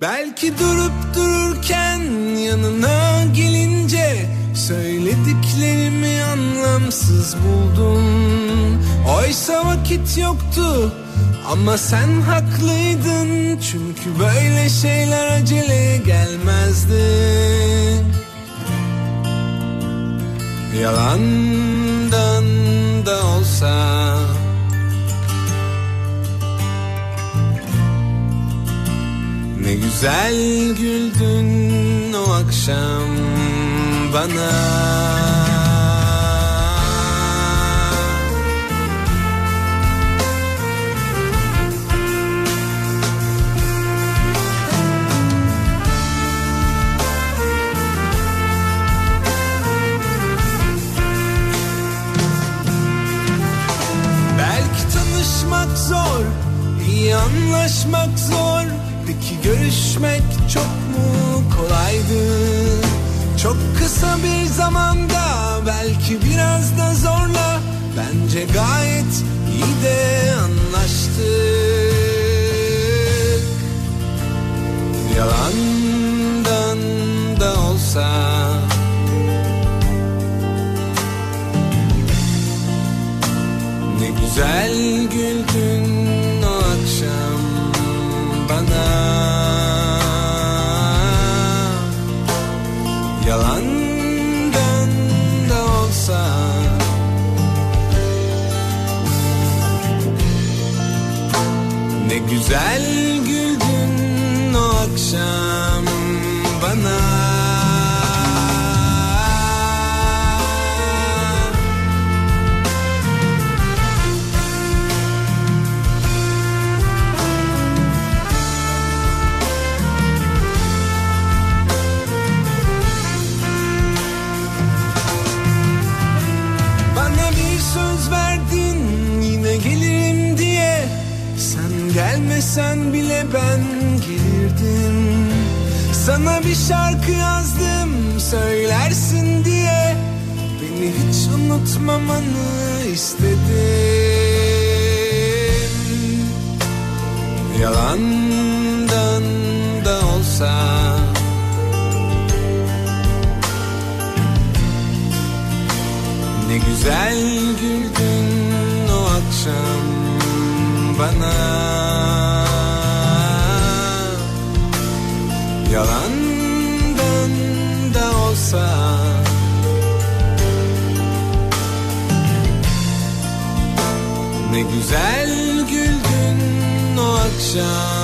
Belki durup dururken yanına gelince Söylediklerimi anlamsız buldun Oysa vakit yoktu ama sen haklıydın. Çünkü böyle şeyler acele gelmezdi. Yalandan da olsa Ne güzel güldün o akşam bana. Belki tanışmak zor, iyi anlaşmak zor görüşmek çok mu kolaydı? Çok kısa bir zamanda belki biraz da zorla. Bence gayet iyi de anlaştık. Yalandan da olsa. Ne güzel güldün güzel güldün o akşam gelmesen bile ben gelirdim Sana bir şarkı yazdım söylersin diye. Beni hiç unutmamanı istedim. Yalandan da olsa. Ne güzel güldün o akşam bana güzel güldün o akşam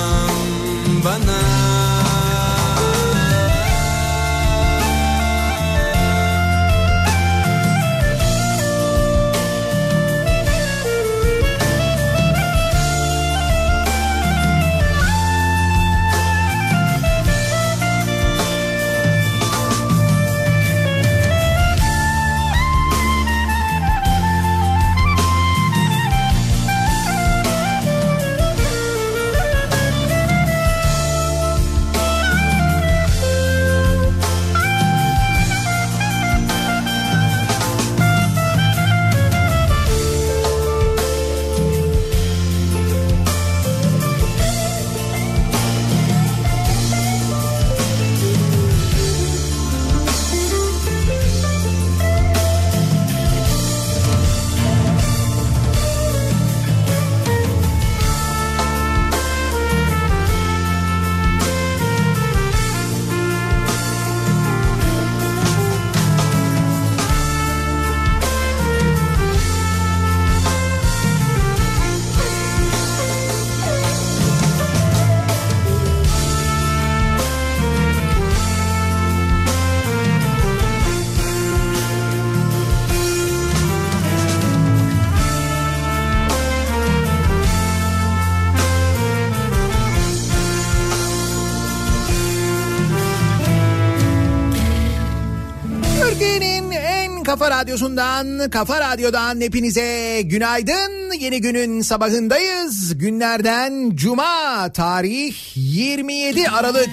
radyosundan, kafa radyodan hepinize günaydın. Yeni günün sabahındayız. Günlerden cuma, tarih 27 Aralık.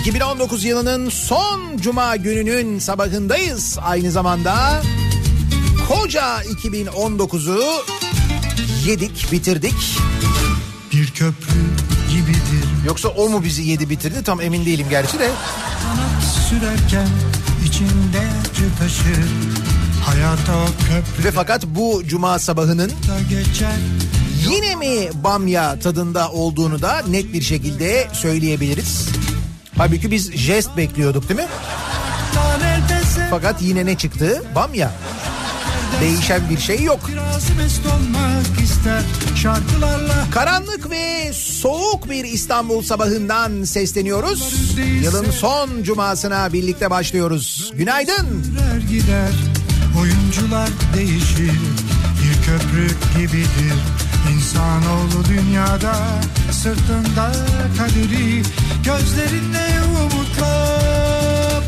2019 yılının son cuma gününün sabahındayız. Aynı zamanda koca 2019'u yedik, bitirdik. Bir köprü gibidir Yoksa o mu bizi yedi bitirdi tam emin değilim gerçi de. Kanat sürerken içinde acı taşır. Ve fakat bu cuma sabahının yine mi bamya tadında olduğunu da net bir şekilde söyleyebiliriz. Halbuki biz jest bekliyorduk değil mi? Fakat yine ne çıktı? Bamya. Değişen bir şey yok. Karanlık ve soğuk bir İstanbul sabahından sesleniyoruz. Yılın son cumasına birlikte başlıyoruz. Günaydın. gider. Oyuncular değişir. Bir köprü gibidir. İnsanoğlu dünyada sırtında kaderi gözlerinde umutlar.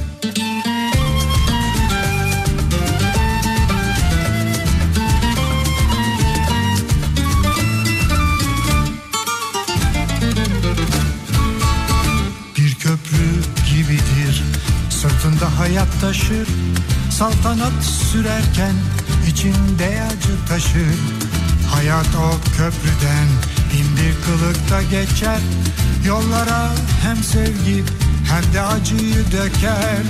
Bir köprü gibidir Sırtında hayat taşır Saltanat sürerken içinde acı taşır Hayat o köprüden bin bir kılıkta geçer. Yollara hem sevgi hem de acıyı döker.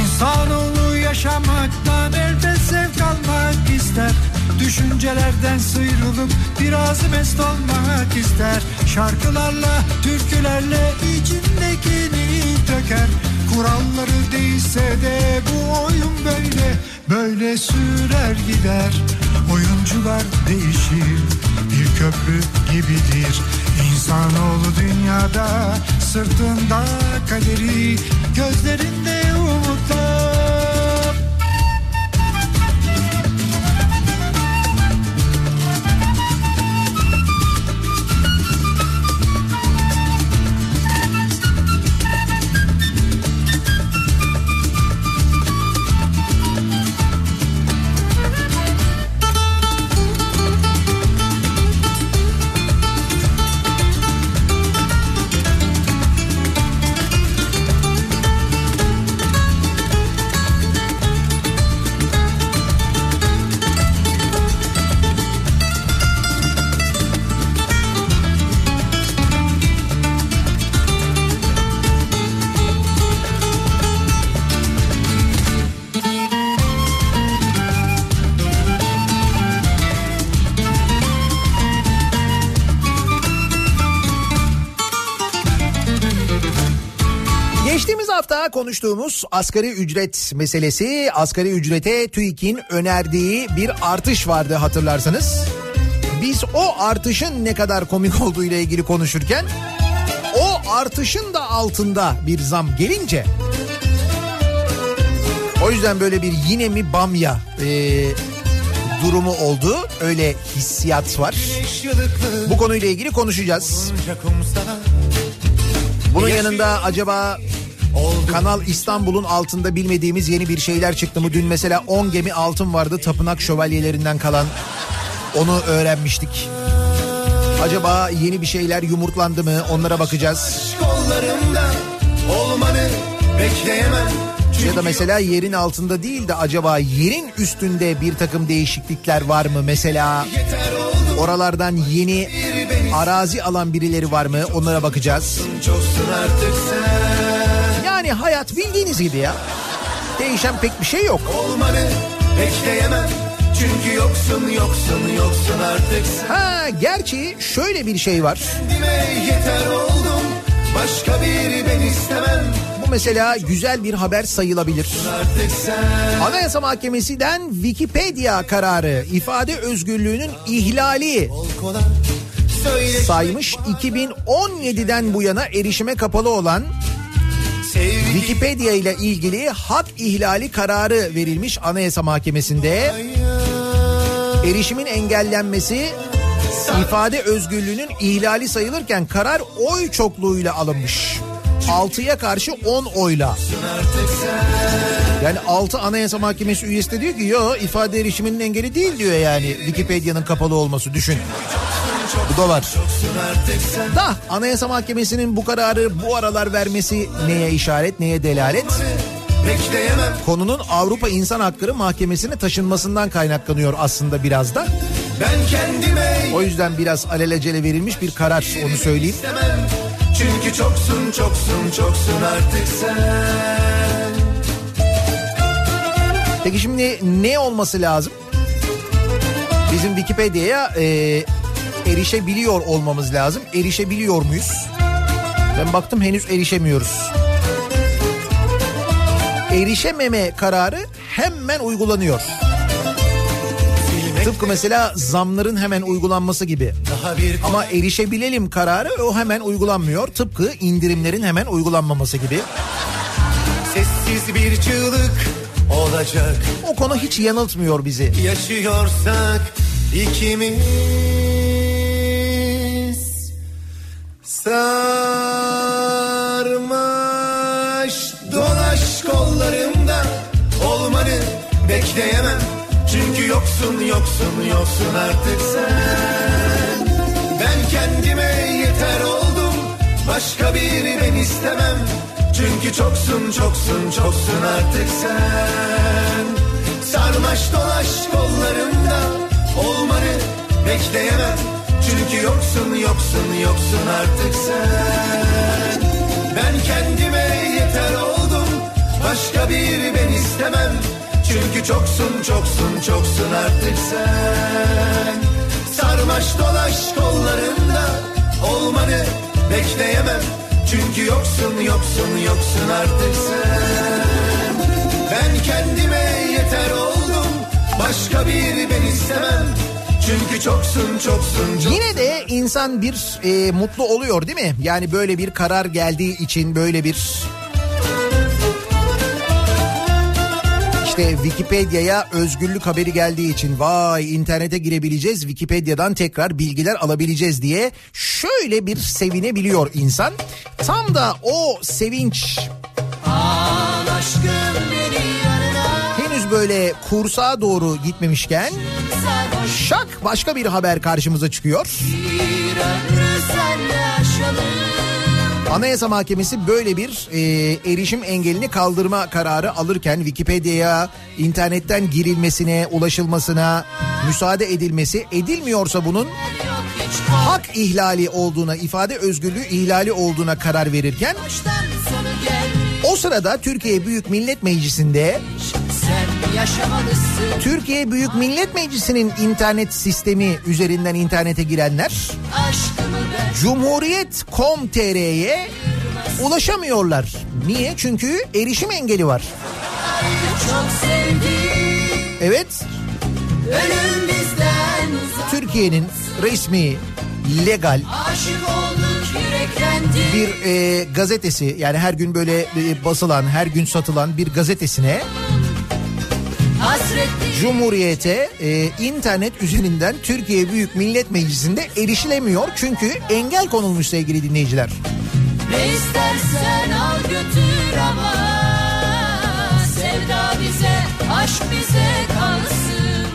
İnsanoğlu yaşamaktan elde zevk almak ister. Düşüncelerden sıyrılıp biraz mest olmak ister. Şarkılarla, türkülerle içindekini döker Kuralları değilse de bu oyun böyle. Böyle sürer gider. Oyuncular değişir. Bir köprü gibidir. İnsanoğlu dünyada Sırtında kaderi Gözlerinde umutlar konuştuğumuz asgari ücret meselesi, asgari ücrete TÜİK'in önerdiği bir artış vardı hatırlarsanız. Biz o artışın ne kadar komik olduğu ile ilgili konuşurken o artışın da altında bir zam gelince o yüzden böyle bir yine mi bamya e, durumu oldu. Öyle hissiyat var. Bu konuyla ilgili konuşacağız. Bunun yanında acaba Kanal İstanbul'un altında bilmediğimiz yeni bir şeyler çıktı mı? Dün mesela 10 gemi altın vardı tapınak şövalyelerinden kalan. Onu öğrenmiştik. Acaba yeni bir şeyler yumurtlandı mı? Onlara bakacağız. Ya da mesela yerin altında değil de acaba yerin üstünde bir takım değişiklikler var mı? Mesela oralardan yeni arazi alan birileri var mı? Onlara bakacağız. Çoksun artık sen Yani hayat bildiğiniz gibi ya. Değişen pek bir şey yok. olmanı bekleyemem. Çünkü yoksun yoksun yoksun artık sen. Ha gerçi şöyle bir şey var. Kendime yeter oldum. Başka biri ben istemem. Bu mesela güzel bir haber sayılabilir. Anayasa Mahkemesi'den Wikipedia kararı ifade özgürlüğünün ihlali saymış 2017'den bu yana erişime kapalı olan Wikipedia ile ilgili hak ihlali kararı verilmiş Anayasa Mahkemesi'nde. Erişimin engellenmesi ifade özgürlüğünün ihlali sayılırken karar oy çokluğuyla alınmış. 6'ya karşı 10 oyla. Yani 6 Anayasa Mahkemesi üyesi de diyor ki yo ifade erişiminin engeli değil diyor yani Wikipedia'nın kapalı olması düşün. Bu da var. Da Anayasa Mahkemesi'nin bu kararı bu aralar vermesi neye işaret neye delalet? Konunun Avrupa İnsan Hakları Mahkemesi'ne taşınmasından kaynaklanıyor aslında biraz da. Ben kendime O yüzden biraz alelacele verilmiş bir karar onu söyleyeyim. istemem Çünkü çoksun çoksun çoksun artık sen Peki şimdi ne olması lazım? Bizim Wikipedia'ya e, erişebiliyor olmamız lazım. Erişebiliyor muyuz? Ben baktım henüz erişemiyoruz. Erişememe kararı hemen uygulanıyor. Silmek Tıpkı mesela zamların hemen uygulanması gibi. Ama erişebilelim kararı o hemen uygulanmıyor. Tıpkı indirimlerin hemen uygulanmaması gibi. sessiz bir çığlık olacak O konu hiç yanıltmıyor bizi. Yaşıyorsak ikimiz Sarmaş dolaş kollarımda. Olmanı bekleyemem. Çünkü yoksun yoksun yoksun artık sen. Ben kendime yeter oldum. Başka biri ben istemem. Çünkü çoksun çoksun çoksun artık sen. Sarmaş dolaş kollarımda. Olmanı bekleyemem Çünkü yoksun yoksun yoksun artık sen. Ben kendime yeter oldum Başka biri ben istemem. Çünkü çoksun çoksun çoksun artık sen. Sarmaş dolaş kollarımda Olmanı bekleyemem. Çünkü yoksun yoksun yoksun artık sen. Ben kendime yeter oldum Başka biri ben istemem Çünkü çoksun çoksun çok Yine de insan bir e, mutlu oluyor değil mi? Yani böyle bir karar geldiği için böyle bir işte Wikipedia'ya özgürlük haberi geldiği için vay internete girebileceğiz Wikipedia'dan tekrar bilgiler alabileceğiz diye şöyle bir sevinebiliyor insan. Tam da o sevinç Al aşkım böyle kursağa doğru gitmemişken şak başka bir haber karşımıza çıkıyor. Anayasa Mahkemesi böyle bir e, erişim engelini kaldırma kararı alırken Wikipedia'ya internetten girilmesine, ulaşılmasına müsaade edilmesi edilmiyorsa bunun hak ihlali olduğuna, ifade özgürlüğü ihlali olduğuna karar verirken o sırada Türkiye Büyük Millet Meclisi'nde yaşamalısın Türkiye Büyük Millet Meclisi'nin internet sistemi üzerinden internete girenler Cumhuriyet.com.tr'ye ulaşamıyorlar. Niye? Çünkü erişim engeli var. Evet, Türkiye'nin resmi, legal bir e, gazetesi yani her gün böyle e, basılan, her gün satılan bir gazetesine Cumhuriyete e, internet üzerinden Türkiye Büyük Millet Meclisi'nde erişilemiyor. Çünkü engel konulmuş sevgili dinleyiciler. Ne istersen al götür ama Sevda bize, aşk bize kalsın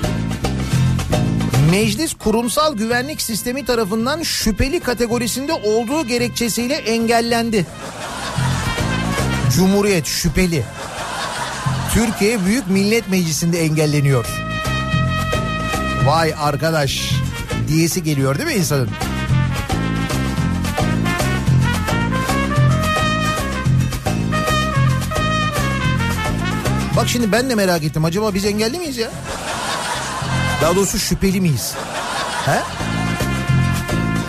Meclis kurumsal güvenlik sistemi tarafından şüpheli kategorisinde olduğu gerekçesiyle engellendi. Cumhuriyet şüpheli. Türkiye Büyük Millet Meclisi'nde engelleniyor. Vay arkadaş diyesi geliyor değil mi insanın? Bak şimdi ben de merak ettim. Acaba biz engelli miyiz ya? Daha doğrusu şüpheli miyiz? He?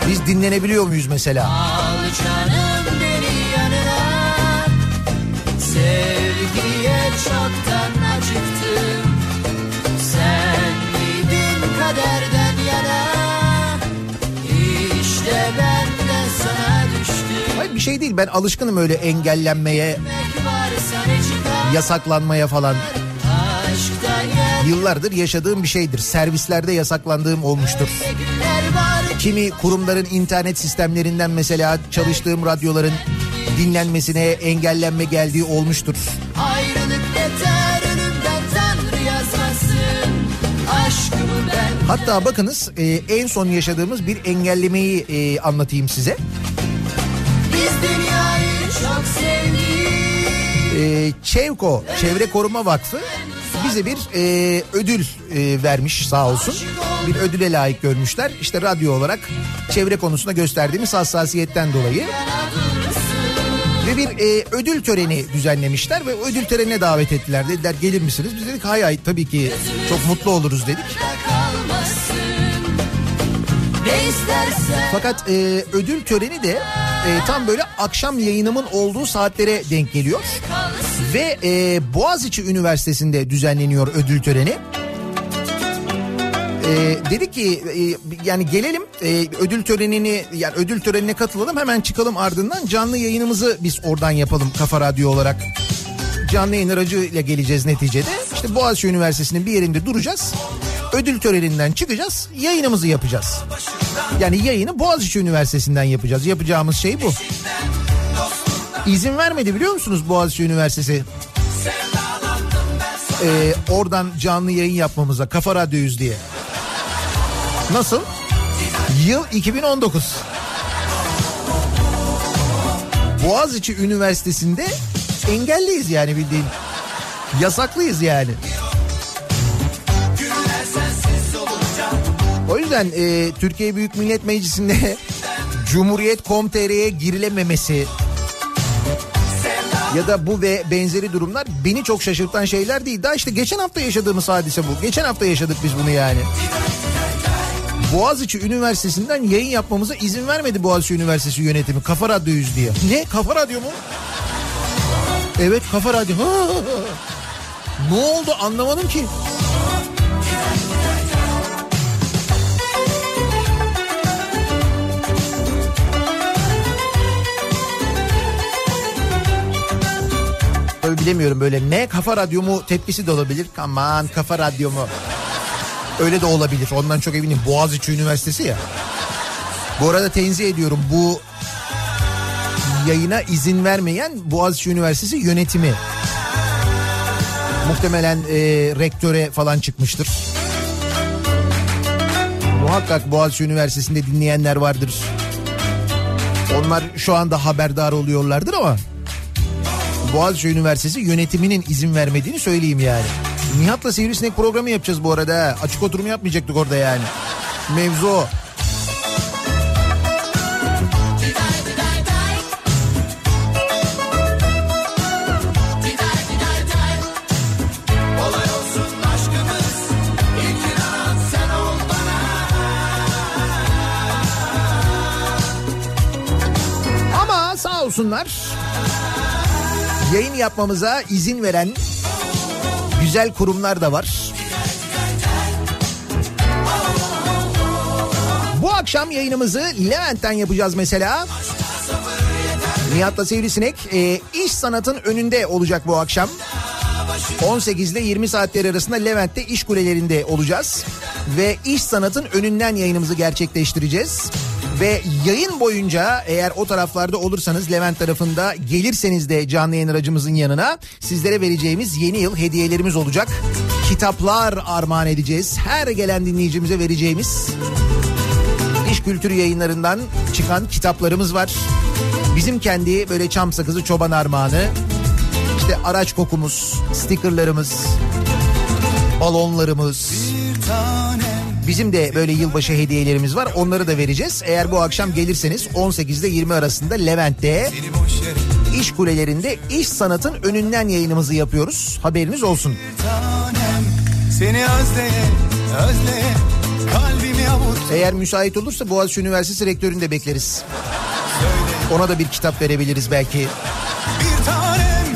Biz dinlenebiliyor muyuz mesela? Al çoktan acıktım Sen miydin kaderden yana İşte ben de sana düştüm Hayır bir şey değil ben alışkınım öyle engellenmeye, yasaklanmaya falan. Yıllardır yaşadığım bir şeydir. Servislerde yasaklandığım olmuştur. Kimi kurumların internet sistemlerinden mesela çalıştığım radyoların dinlenmesine engellenme geldiği olmuştur. Hatta bakınız e, en son yaşadığımız bir engellemeyi e, anlatayım size. Biz dünyayı çok sevdik E, Çevko Çevre Koruma Vakfı bize bir e, ödül e, vermiş sağ olsun. Bir ödüle layık görmüşler. İşte radyo olarak çevre konusunda gösterdiğimiz hassasiyetten dolayı. Ve bir e, ödül töreni düzenlemişler ve ödül törenine davet ettiler. Dediler gelir misiniz? Biz dedik hay hay tabii ki çok mutlu oluruz dedik. Fakat e, ödül töreni de e, tam böyle akşam yayınımın olduğu saatlere denk geliyor. Ve e, Boğaziçi Üniversitesi'nde düzenleniyor ödül töreni. E, dedik ki e, yani gelelim e, ödül törenini yani ödül törenine katılalım hemen çıkalım ardından canlı yayınımızı biz oradan yapalım Kafa Radyo olarak. Canlı yayın aracıyla geleceğiz neticede. İşte Boğaziçi Üniversitesi'nin bir yerinde duracağız. Ödül töreninden çıkacağız yayınımızı yapacağız. Yani yayını Boğaziçi Üniversitesi'nden yapacağız. Yapacağımız şey bu. İzin vermedi biliyor musunuz Boğaziçi Üniversitesi? Ee, oradan canlı yayın yapmamıza Kafa Radyo'yuz diye. Nasıl? Yıl 2019. Boğaziçi Üniversitesi'nde engelliyiz yani bildiğin. Yasaklıyız yani. O yüzden e, Türkiye Büyük Millet Meclisi'nde Cumhuriyet.com.tr'ye girilememesi ya da bu ve benzeri durumlar beni çok şaşırtan şeyler değil. Daha işte geçen hafta yaşadığımız hadise bu. Geçen hafta yaşadık biz bunu yani. Boğaziçi Üniversitesi'nden yayın yapmamıza izin vermedi Boğaziçi Üniversitesi yönetimi. Kafa Radyo'yuz diye. Ne? Kafa Radyo mu? Evet Kafa Radyo. ne oldu anlamadım ki. Tabii bilemiyorum böyle ne kafa radyo mu tepkisi de olabilir. Aman kafa radyo mu? Öyle de olabilir. Ondan çok eminim. Boğaziçi Üniversitesi ya. Bu arada tenzih ediyorum. Bu yayına izin vermeyen Boğaziçi Üniversitesi yönetimi. Muhtemelen e, rektöre falan çıkmıştır. Muhakkak Boğaziçi Üniversitesi'nde dinleyenler vardır. Onlar şu anda haberdar oluyorlardır ama Boğaziçi Üniversitesi yönetiminin izin vermediğini söyleyeyim yani. Nihat'la Sivrisinek programı yapacağız bu arada. Açık oturum yapmayacaktık orada yani. Mevzu o. Olsunlar yayın yapmamıza izin veren güzel kurumlar da var. Bu akşam yayınımızı Levent'ten yapacağız mesela. Nihat'la Sivrisinek e, iş sanatın önünde olacak bu akşam. 18 ile 20 saatler arasında Levent'te iş kulelerinde olacağız. Ve iş sanatın önünden yayınımızı gerçekleştireceğiz. Ve yayın boyunca eğer o taraflarda olursanız Levent tarafında gelirseniz de canlı yayın aracımızın yanına sizlere vereceğimiz yeni yıl hediyelerimiz olacak. Kitaplar armağan edeceğiz. Her gelen dinleyicimize vereceğimiz iş kültürü yayınlarından çıkan kitaplarımız var. Bizim kendi böyle çam sakızı çoban armağanı işte araç kokumuz, stikerlarımız, balonlarımız. Bizim de böyle yılbaşı hediyelerimiz var. Onları da vereceğiz. Eğer bu akşam gelirseniz 18 ile 20 arasında Levent'te iş kulelerinde iş sanatın önünden yayınımızı yapıyoruz. Haberiniz olsun. Seni özleye, özleye, kalbimi avut. Eğer müsait olursa Boğaziçi Üniversitesi rektörünü de bekleriz. Ona da bir kitap verebiliriz belki.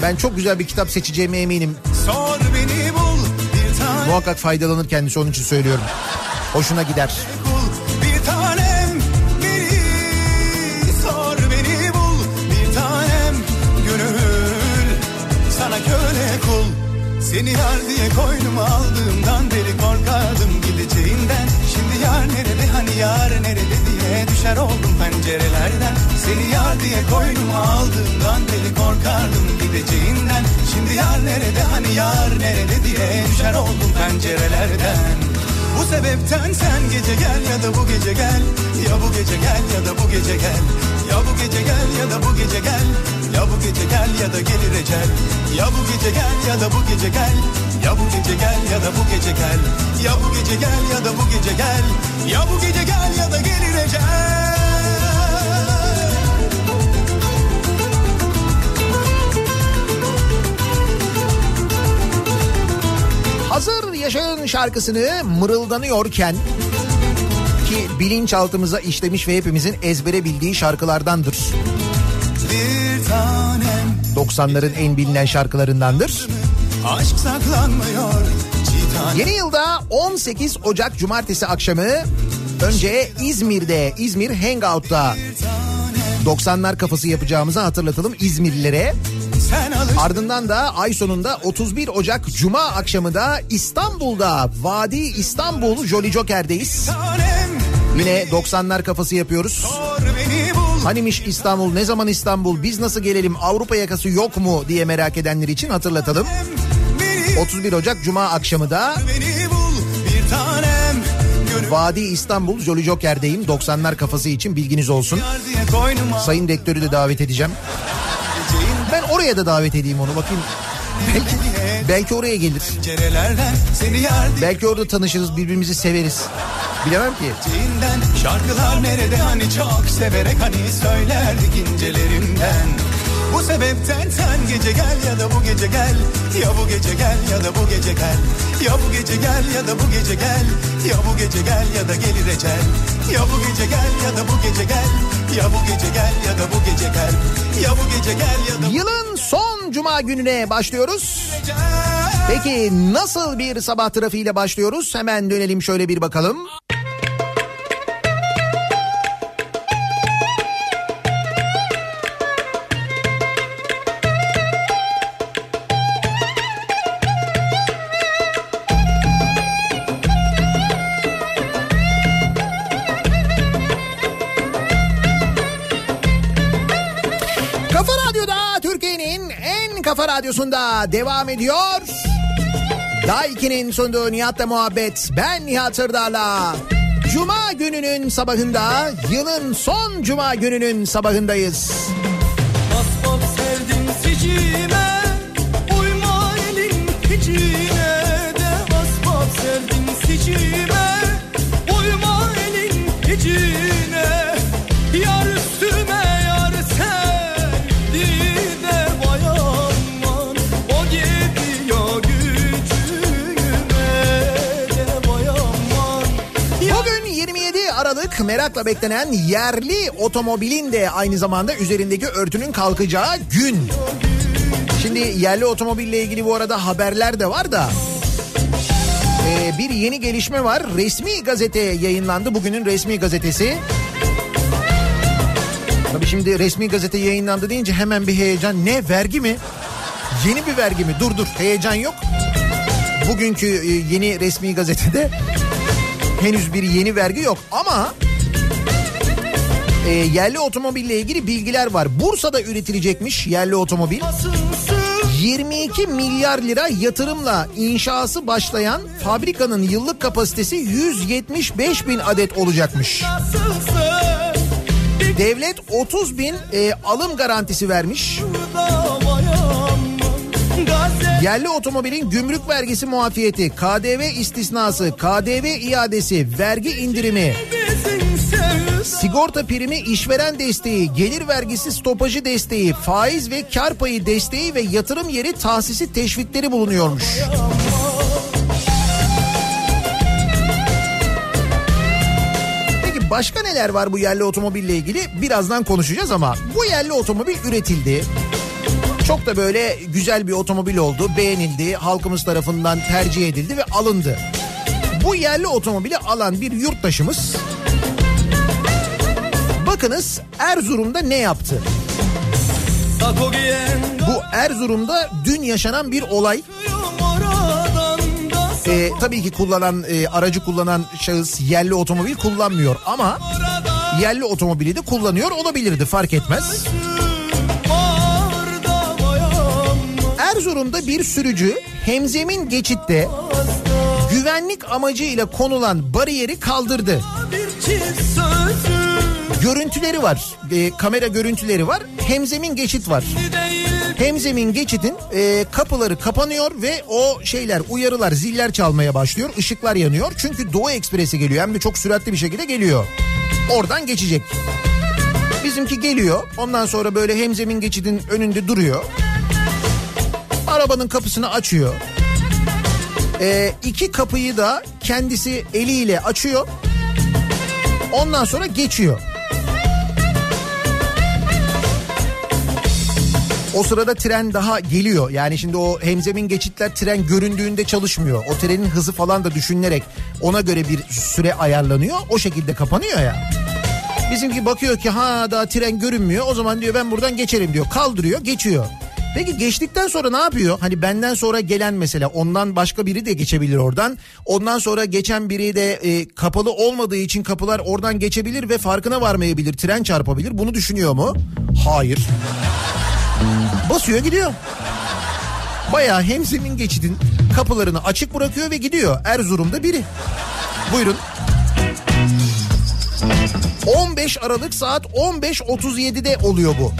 Ben çok güzel bir kitap seçeceğime eminim. sor beni bul. Bir tanem, Muhakkak faydalanır kendisi onun için söylüyorum. Hoşuna gider. Bir tanem, beni sor beni bul. Bir tanem, gönül sana köle kul. Seni yar diye koynuma aldığımdan beri korkardım gideceğinden. Şimdi yar nerede hani yar nerede diye düşer oldum pencerelerden. Seni yar diye koynuma aldığımdan beri korkardım gideceğinden. Şimdi yar nerede hani yar nerede diye düşer oldum pencerelerden. Bu sebepten sen gece gel ya da bu gece gel Ya bu gece gel ya da bu gece gel Ya bu gece gel ya da bu gece gel Ya bu gece gel ya da gelir ecel Ya bu gece gel ya da bu gece gel Ya bu gece gel ya da bu gece gel Ya bu gece gel ya da bu gece gel Ya bu gece şarkısını mırıldanıyorken ki bilinçaltımıza işlemiş ve hepimizin ezbere bildiği şarkılardandır. Bir tanem 90'ların en bilinen şarkılarındandır. aşk saklanmıyor Yeni yılda 18 Ocak Cumartesi akşamı önce İzmir'de İzmir Hangout'ta 90'lar kafası yapacağımızı hatırlatalım İzmirlilere. Ardından da ay sonunda 31 Ocak Cuma akşamı da İstanbul'da Vadi İstanbul Jolly Joker'deyiz. Yine 90'lar kafası yapıyoruz. Hanimiş İstanbul, ne zaman İstanbul, biz nasıl gelelim, Avrupa yakası yok mu diye merak edenler için hatırlatalım. Beni 31 Ocak Cuma akşamı da Vadi İstanbul Jolly Joker'deyim. 90'lar kafası için bilginiz olsun. Sayın Rektörü de davet edeceğim. Oraya da davet edeyim onu bakayım. Belki, belki oraya gelir. Belki orada tanışırız birbirimizi severiz. Bilemem ki. Şarkılar nerede hani çok severek hani söylerdik incelerimden Bu sebepten sen gece gel ya da bu gece gel Ya bu gece gel ya da bu gece gel Ya bu gece gel ya da bu gece gel Ya bu gece gel ya da gelir ecel Ya bu gece gel ya da bu gece gel Ya bu gece gel ya da bu gece gel Ya bu gece gel ya da Yılın son cuma gününe başlıyoruz. Peki nasıl bir sabah trafiğiyle başlıyoruz? Hemen dönelim şöyle bir bakalım. Radyosunda devam ediyor. Daiki'nin sunduğu Nihat'la muhabbet. Ben Nihat Sırdar'la. Cuma gününün sabahında, yılın son cuma gününün sabahındayız. Asfalt sevdim sicime Uyma elin hicine de Asfalt sevdim sicime Uyma elin hicine merakla beklenen yerli otomobilin de aynı zamanda üzerindeki örtünün kalkacağı gün. Şimdi yerli otomobille ilgili bu arada haberler de var da ee, bir yeni gelişme var. Resmi gazete yayınlandı. Bugünün resmi gazetesi. Tabii şimdi resmi gazete yayınlandı deyince hemen bir heyecan. Ne vergi mi? Yeni bir vergi mi? Dur dur heyecan yok. Bugünkü e, yeni resmi gazetede henüz bir yeni vergi yok ama e, yerli otomobille ilgili bilgiler var. Bursa'da üretilecekmiş yerli otomobil. 22 milyar lira yatırımla inşası başlayan fabrikanın yıllık kapasitesi 175 bin adet olacakmış. Devlet 30 bin e, alım garantisi vermiş. Yerli otomobilin gümrük vergisi muafiyeti, KDV istisnası, KDV iadesi, vergi indirimi, sigorta primi işveren desteği, gelir vergisi stopajı desteği, faiz ve kar payı desteği ve yatırım yeri tahsisi teşvikleri bulunuyormuş. Peki başka neler var bu yerli otomobille ilgili? Birazdan konuşacağız ama bu yerli otomobil üretildi. Çok da böyle güzel bir otomobil oldu, beğenildi, halkımız tarafından tercih edildi ve alındı. Bu yerli otomobili alan bir yurttaşımız bakınız Erzurum'da ne yaptı? Bu Erzurum'da dün yaşanan bir olay. Ee, tabii ki kullanan e, aracı kullanan şahıs yerli otomobil kullanmıyor ama yerli otomobili de kullanıyor olabilirdi fark etmez. Erzurum'da bir sürücü hemzemin geçitte güvenlik amacıyla konulan bariyeri kaldırdı. bir çift sözü Görüntüleri var, e, kamera görüntüleri var, hemzemin geçit var. Hemzemin geçidin e, kapıları kapanıyor ve o şeyler uyarılar ziller çalmaya başlıyor. ışıklar yanıyor. Çünkü Doğu Ekspresi geliyor hem de çok süratli bir şekilde geliyor. Oradan geçecek. Bizimki geliyor. Ondan sonra böyle hemzemin geçidin önünde duruyor. Arabanın kapısını açıyor. E, iki kapıyı da kendisi eliyle açıyor. Ondan sonra geçiyor. O sırada tren daha geliyor. Yani şimdi o hemzemin geçitler tren göründüğünde çalışmıyor. O trenin hızı falan da düşünülerek ona göre bir süre ayarlanıyor. O şekilde kapanıyor ya. Bizimki bakıyor ki ha daha tren görünmüyor. O zaman diyor ben buradan geçerim diyor. Kaldırıyor geçiyor. Peki geçtikten sonra ne yapıyor? Hani benden sonra gelen mesela ondan başka biri de geçebilir oradan. Ondan sonra geçen biri de e, kapalı olmadığı için kapılar oradan geçebilir ve farkına varmayabilir. Tren çarpabilir. Bunu düşünüyor mu? Hayır. Basıyor gidiyor. Bayağı hemzemin geçidin kapılarını açık bırakıyor ve gidiyor. Erzurum'da biri. Buyurun. 15 Aralık saat 15.37'de oluyor bu.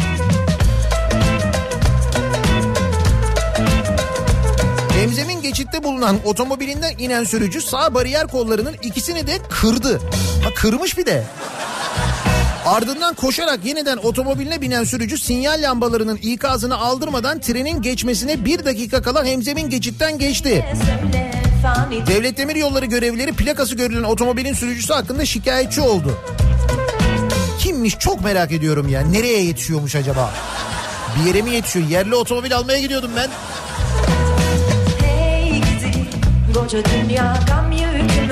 Hemzemin geçitte bulunan otomobilinden inen sürücü sağ bariyer kollarının ikisini de kırdı. Ha kırmış bir de. Ardından koşarak yeniden otomobiline binen sürücü sinyal lambalarının ikazını aldırmadan trenin geçmesine bir dakika kala hemzemin geçitten geçti. Devlet Demir Yolları görevlileri plakası görülen otomobilin sürücüsü hakkında şikayetçi oldu. Kimmiş çok merak ediyorum ya. Nereye yetişiyormuş acaba? Bir yere mi yetişiyor? Yerli otomobil almaya gidiyordum ben.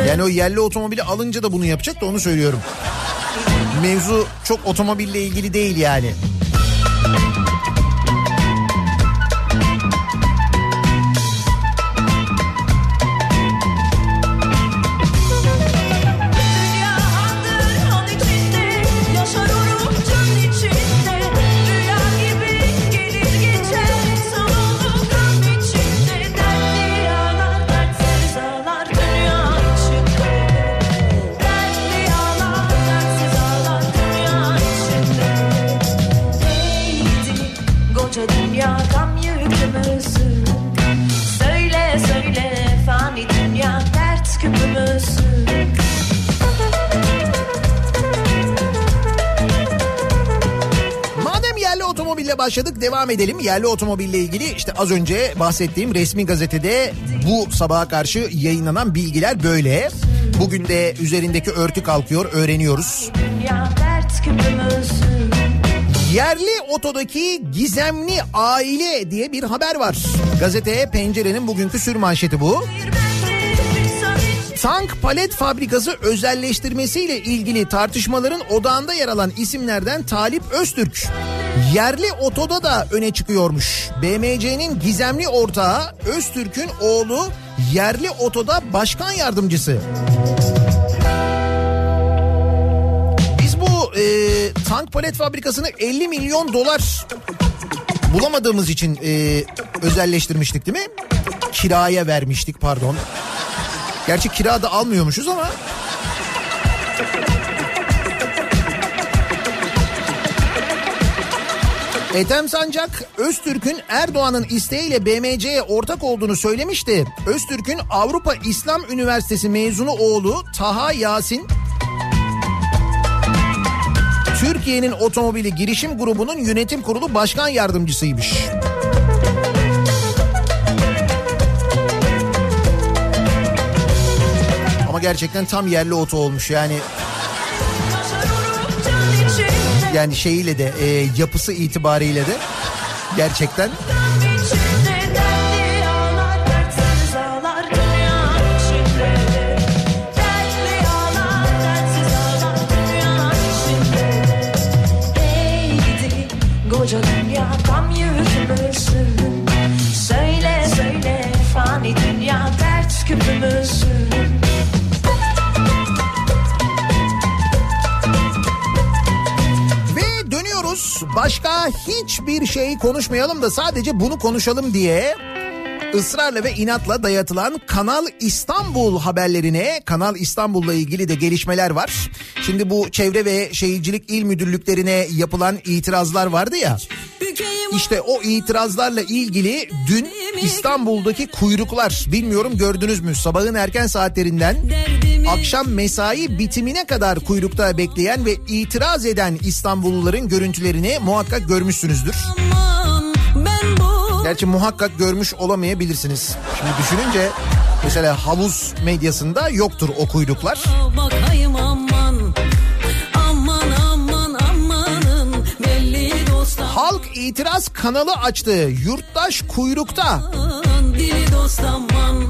Yani o yerli otomobili alınca da bunu yapacak da onu söylüyorum. Mevzu çok otomobille ilgili değil yani. Başladık devam edelim. Yerli otomobille ilgili işte az önce bahsettiğim resmi gazetede bu sabaha karşı yayınlanan bilgiler böyle. Bugün de üzerindeki örtü kalkıyor öğreniyoruz. Yerli otodaki gizemli aile diye bir haber var. Gazeteye Pencere'nin bugünkü sür manşeti bu. Tank palet fabrikası özelleştirmesiyle ilgili tartışmaların odağında yer alan isimlerden Talip Öztürk yerli otoda da öne çıkıyormuş. BMC'nin gizemli ortağı Öztürk'ün oğlu yerli otoda başkan yardımcısı. Biz bu e, tank palet fabrikasını 50 milyon dolar bulamadığımız için e, özelleştirmiştik değil mi? Kiraya vermiştik pardon. Gerçi kira da almıyormuşuz ama. Ethem Sancak Öztürk'ün Erdoğan'ın isteğiyle BMC'ye ortak olduğunu söylemişti. Öztürk'ün Avrupa İslam Üniversitesi mezunu oğlu Taha Yasin Türkiye'nin otomobili girişim grubunun yönetim kurulu başkan yardımcısıymış. Ama gerçekten tam yerli oto olmuş yani yani şeyiyle de e, yapısı itibariyle de gerçekten Başka hiçbir şey konuşmayalım da sadece bunu konuşalım diye ısrarla ve inatla dayatılan Kanal İstanbul haberlerine Kanal İstanbul'la ilgili de gelişmeler var. Şimdi bu Çevre ve Şehircilik İl Müdürlüklerine yapılan itirazlar vardı ya. İşte o itirazlarla ilgili dün İstanbul'daki kuyruklar bilmiyorum gördünüz mü? Sabahın erken saatlerinden akşam mesai bitimine kadar kuyrukta bekleyen ve itiraz eden İstanbulluların görüntülerini muhakkak görmüşsünüzdür. Gerçi muhakkak görmüş olamayabilirsiniz. Şimdi düşününce mesela havuz medyasında yoktur o kuyruklar. bakayım aman aman aman amanın belli dostum Halk itiraz kanalı açtı. Yurttaş kuyrukta. dili dost aman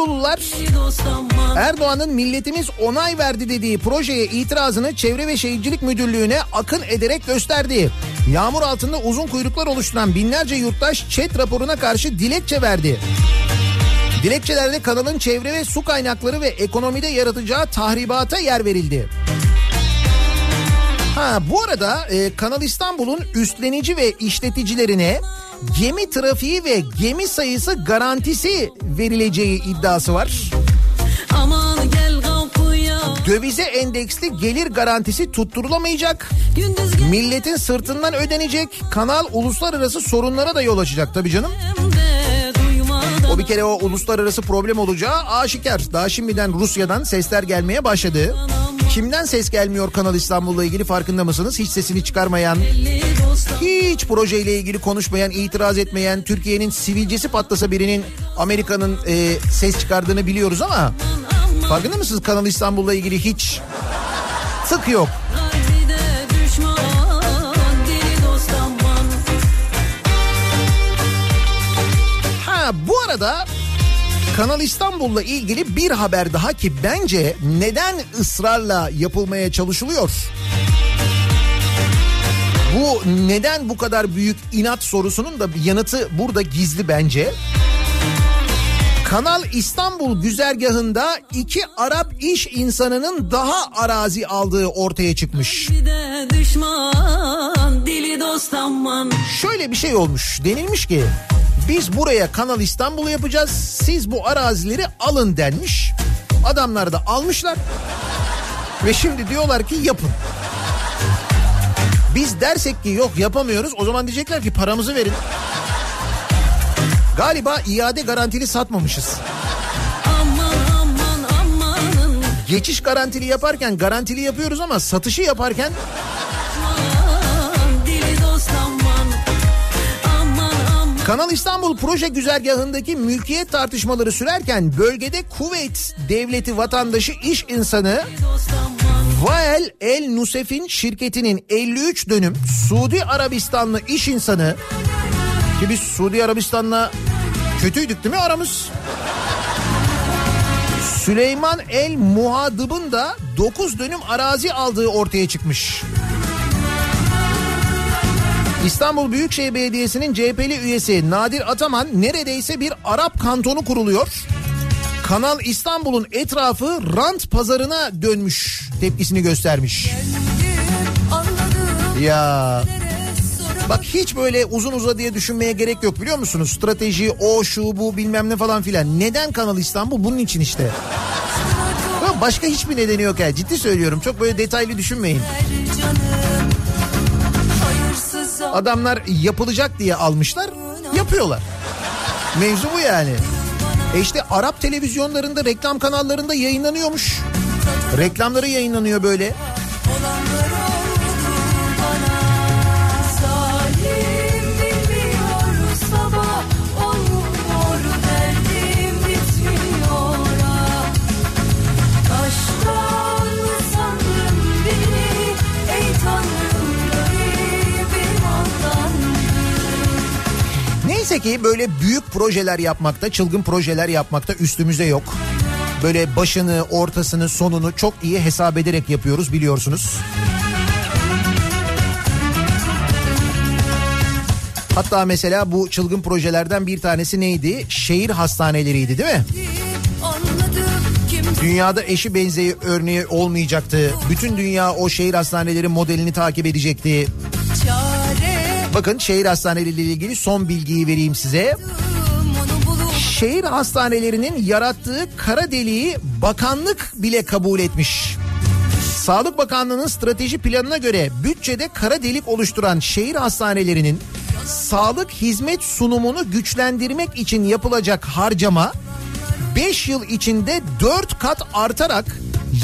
İstanbullular Erdoğan'ın milletimiz onay verdi dediği projeye itirazını Çevre ve Şehircilik Müdürlüğü'ne akın ederek gösterdi. Yağmur altında uzun kuyruklar oluşturan binlerce yurttaş chat raporuna karşı dilekçe verdi. Dilekçelerde kanalın çevre ve su kaynakları ve ekonomide yaratacağı tahribata yer verildi. Ha bu arada e, Kanal İstanbul'un üstlenici ve işleticilerine gemi trafiği ve gemi sayısı garantisi verileceği iddiası var. Dövize endeksli gelir garantisi tutturulamayacak. Milletin sırtından ödenecek. Kanal uluslararası sorunlara da yol açacak tabii canım. de O bir kere o uluslararası problem olacağı aşikar. Daha şimdiden Rusya'dan sesler gelmeye başladı. Kimden ses gelmiyor Kanal İstanbul'la ilgili farkında mısınız? Hiç sesini çıkarmayan, hiç projeyle ilgili konuşmayan, itiraz etmeyen, Türkiye'nin sivilcesi patlasa birinin Amerika'nın e, ses çıkardığını biliyoruz ama farkında mısınız Kanal İstanbul'la ilgili hiç tık yok. Ha bu arada Kanal İstanbul'la ilgili bir haber daha ki bence neden ısrarla yapılmaya çalışılıyor? Bu neden bu kadar büyük inat sorusunun da bir yanıtı burada gizli bence. Kanal İstanbul güzergahında iki Arap iş insanının daha arazi aldığı ortaya çıkmış. Düşman Şöyle bir şey olmuş. Denilmiş ki biz buraya Kanal İstanbul'u yapacağız. Siz bu arazileri alın denmiş. Adamlar da almışlar. Ve şimdi diyorlar ki yapın. Biz dersek ki yok yapamıyoruz. O zaman diyecekler ki paramızı verin. Galiba iade garantili satmamışız. Geçiş garantili yaparken garantili yapıyoruz ama satışı yaparken Kanal İstanbul proje güzergahındaki mülkiyet tartışmaları sürerken bölgede Kuveyt devleti vatandaşı iş insanı Vael El Nusef'in şirketinin 53 dönüm Suudi Arabistanlı iş insanı ki biz Suudi Arabistan'la kötüydük değil mi aramız? Süleyman El Muhadıb'ın da 9 dönüm arazi aldığı ortaya çıkmış. İstanbul Büyükşehir Belediyesi'nin CHP'li üyesi Nadir Ataman neredeyse bir Arap kantonu kuruluyor. Kanal İstanbul'un etrafı rant pazarına dönmüş tepkisini göstermiş. Ya bak hiç böyle uzun uzadıya düşünmeye gerek yok biliyor musunuz? Strateji o şu bu bilmem ne falan filan. Neden Kanal İstanbul? Bunun için işte. Başka hiçbir nedeni yok ya ciddi söylüyorum. Çok böyle detaylı düşünmeyin. Adamlar yapılacak diye almışlar yapıyorlar. Mevzu bu yani. E işte Arap televizyonlarında reklam kanallarında yayınlanıyormuş. Reklamları yayınlanıyor böyle. Neyse ki böyle büyük projeler yapmakta, çılgın projeler yapmakta üstümüze yok. Böyle başını, ortasını, sonunu çok iyi hesap ederek yapıyoruz biliyorsunuz. Hatta mesela bu çılgın projelerden bir tanesi neydi? Şehir hastaneleriydi değil mi? Dünyada eşi benzeyi örneği olmayacaktı. Bütün dünya o şehir hastaneleri modelini takip edecekti. Bakın şehir hastaneleriyle ilgili son bilgiyi vereyim size. şehir hastanelerinin yarattığı kara deliği bakanlık bile kabul etmiş. Sağlık Bakanlığı'nın strateji planına göre bütçede kara delik oluşturan şehir hastanelerinin sağlık hizmet sunumunu güçlendirmek için yapılacak harcama 5 yıl içinde 4 kat artarak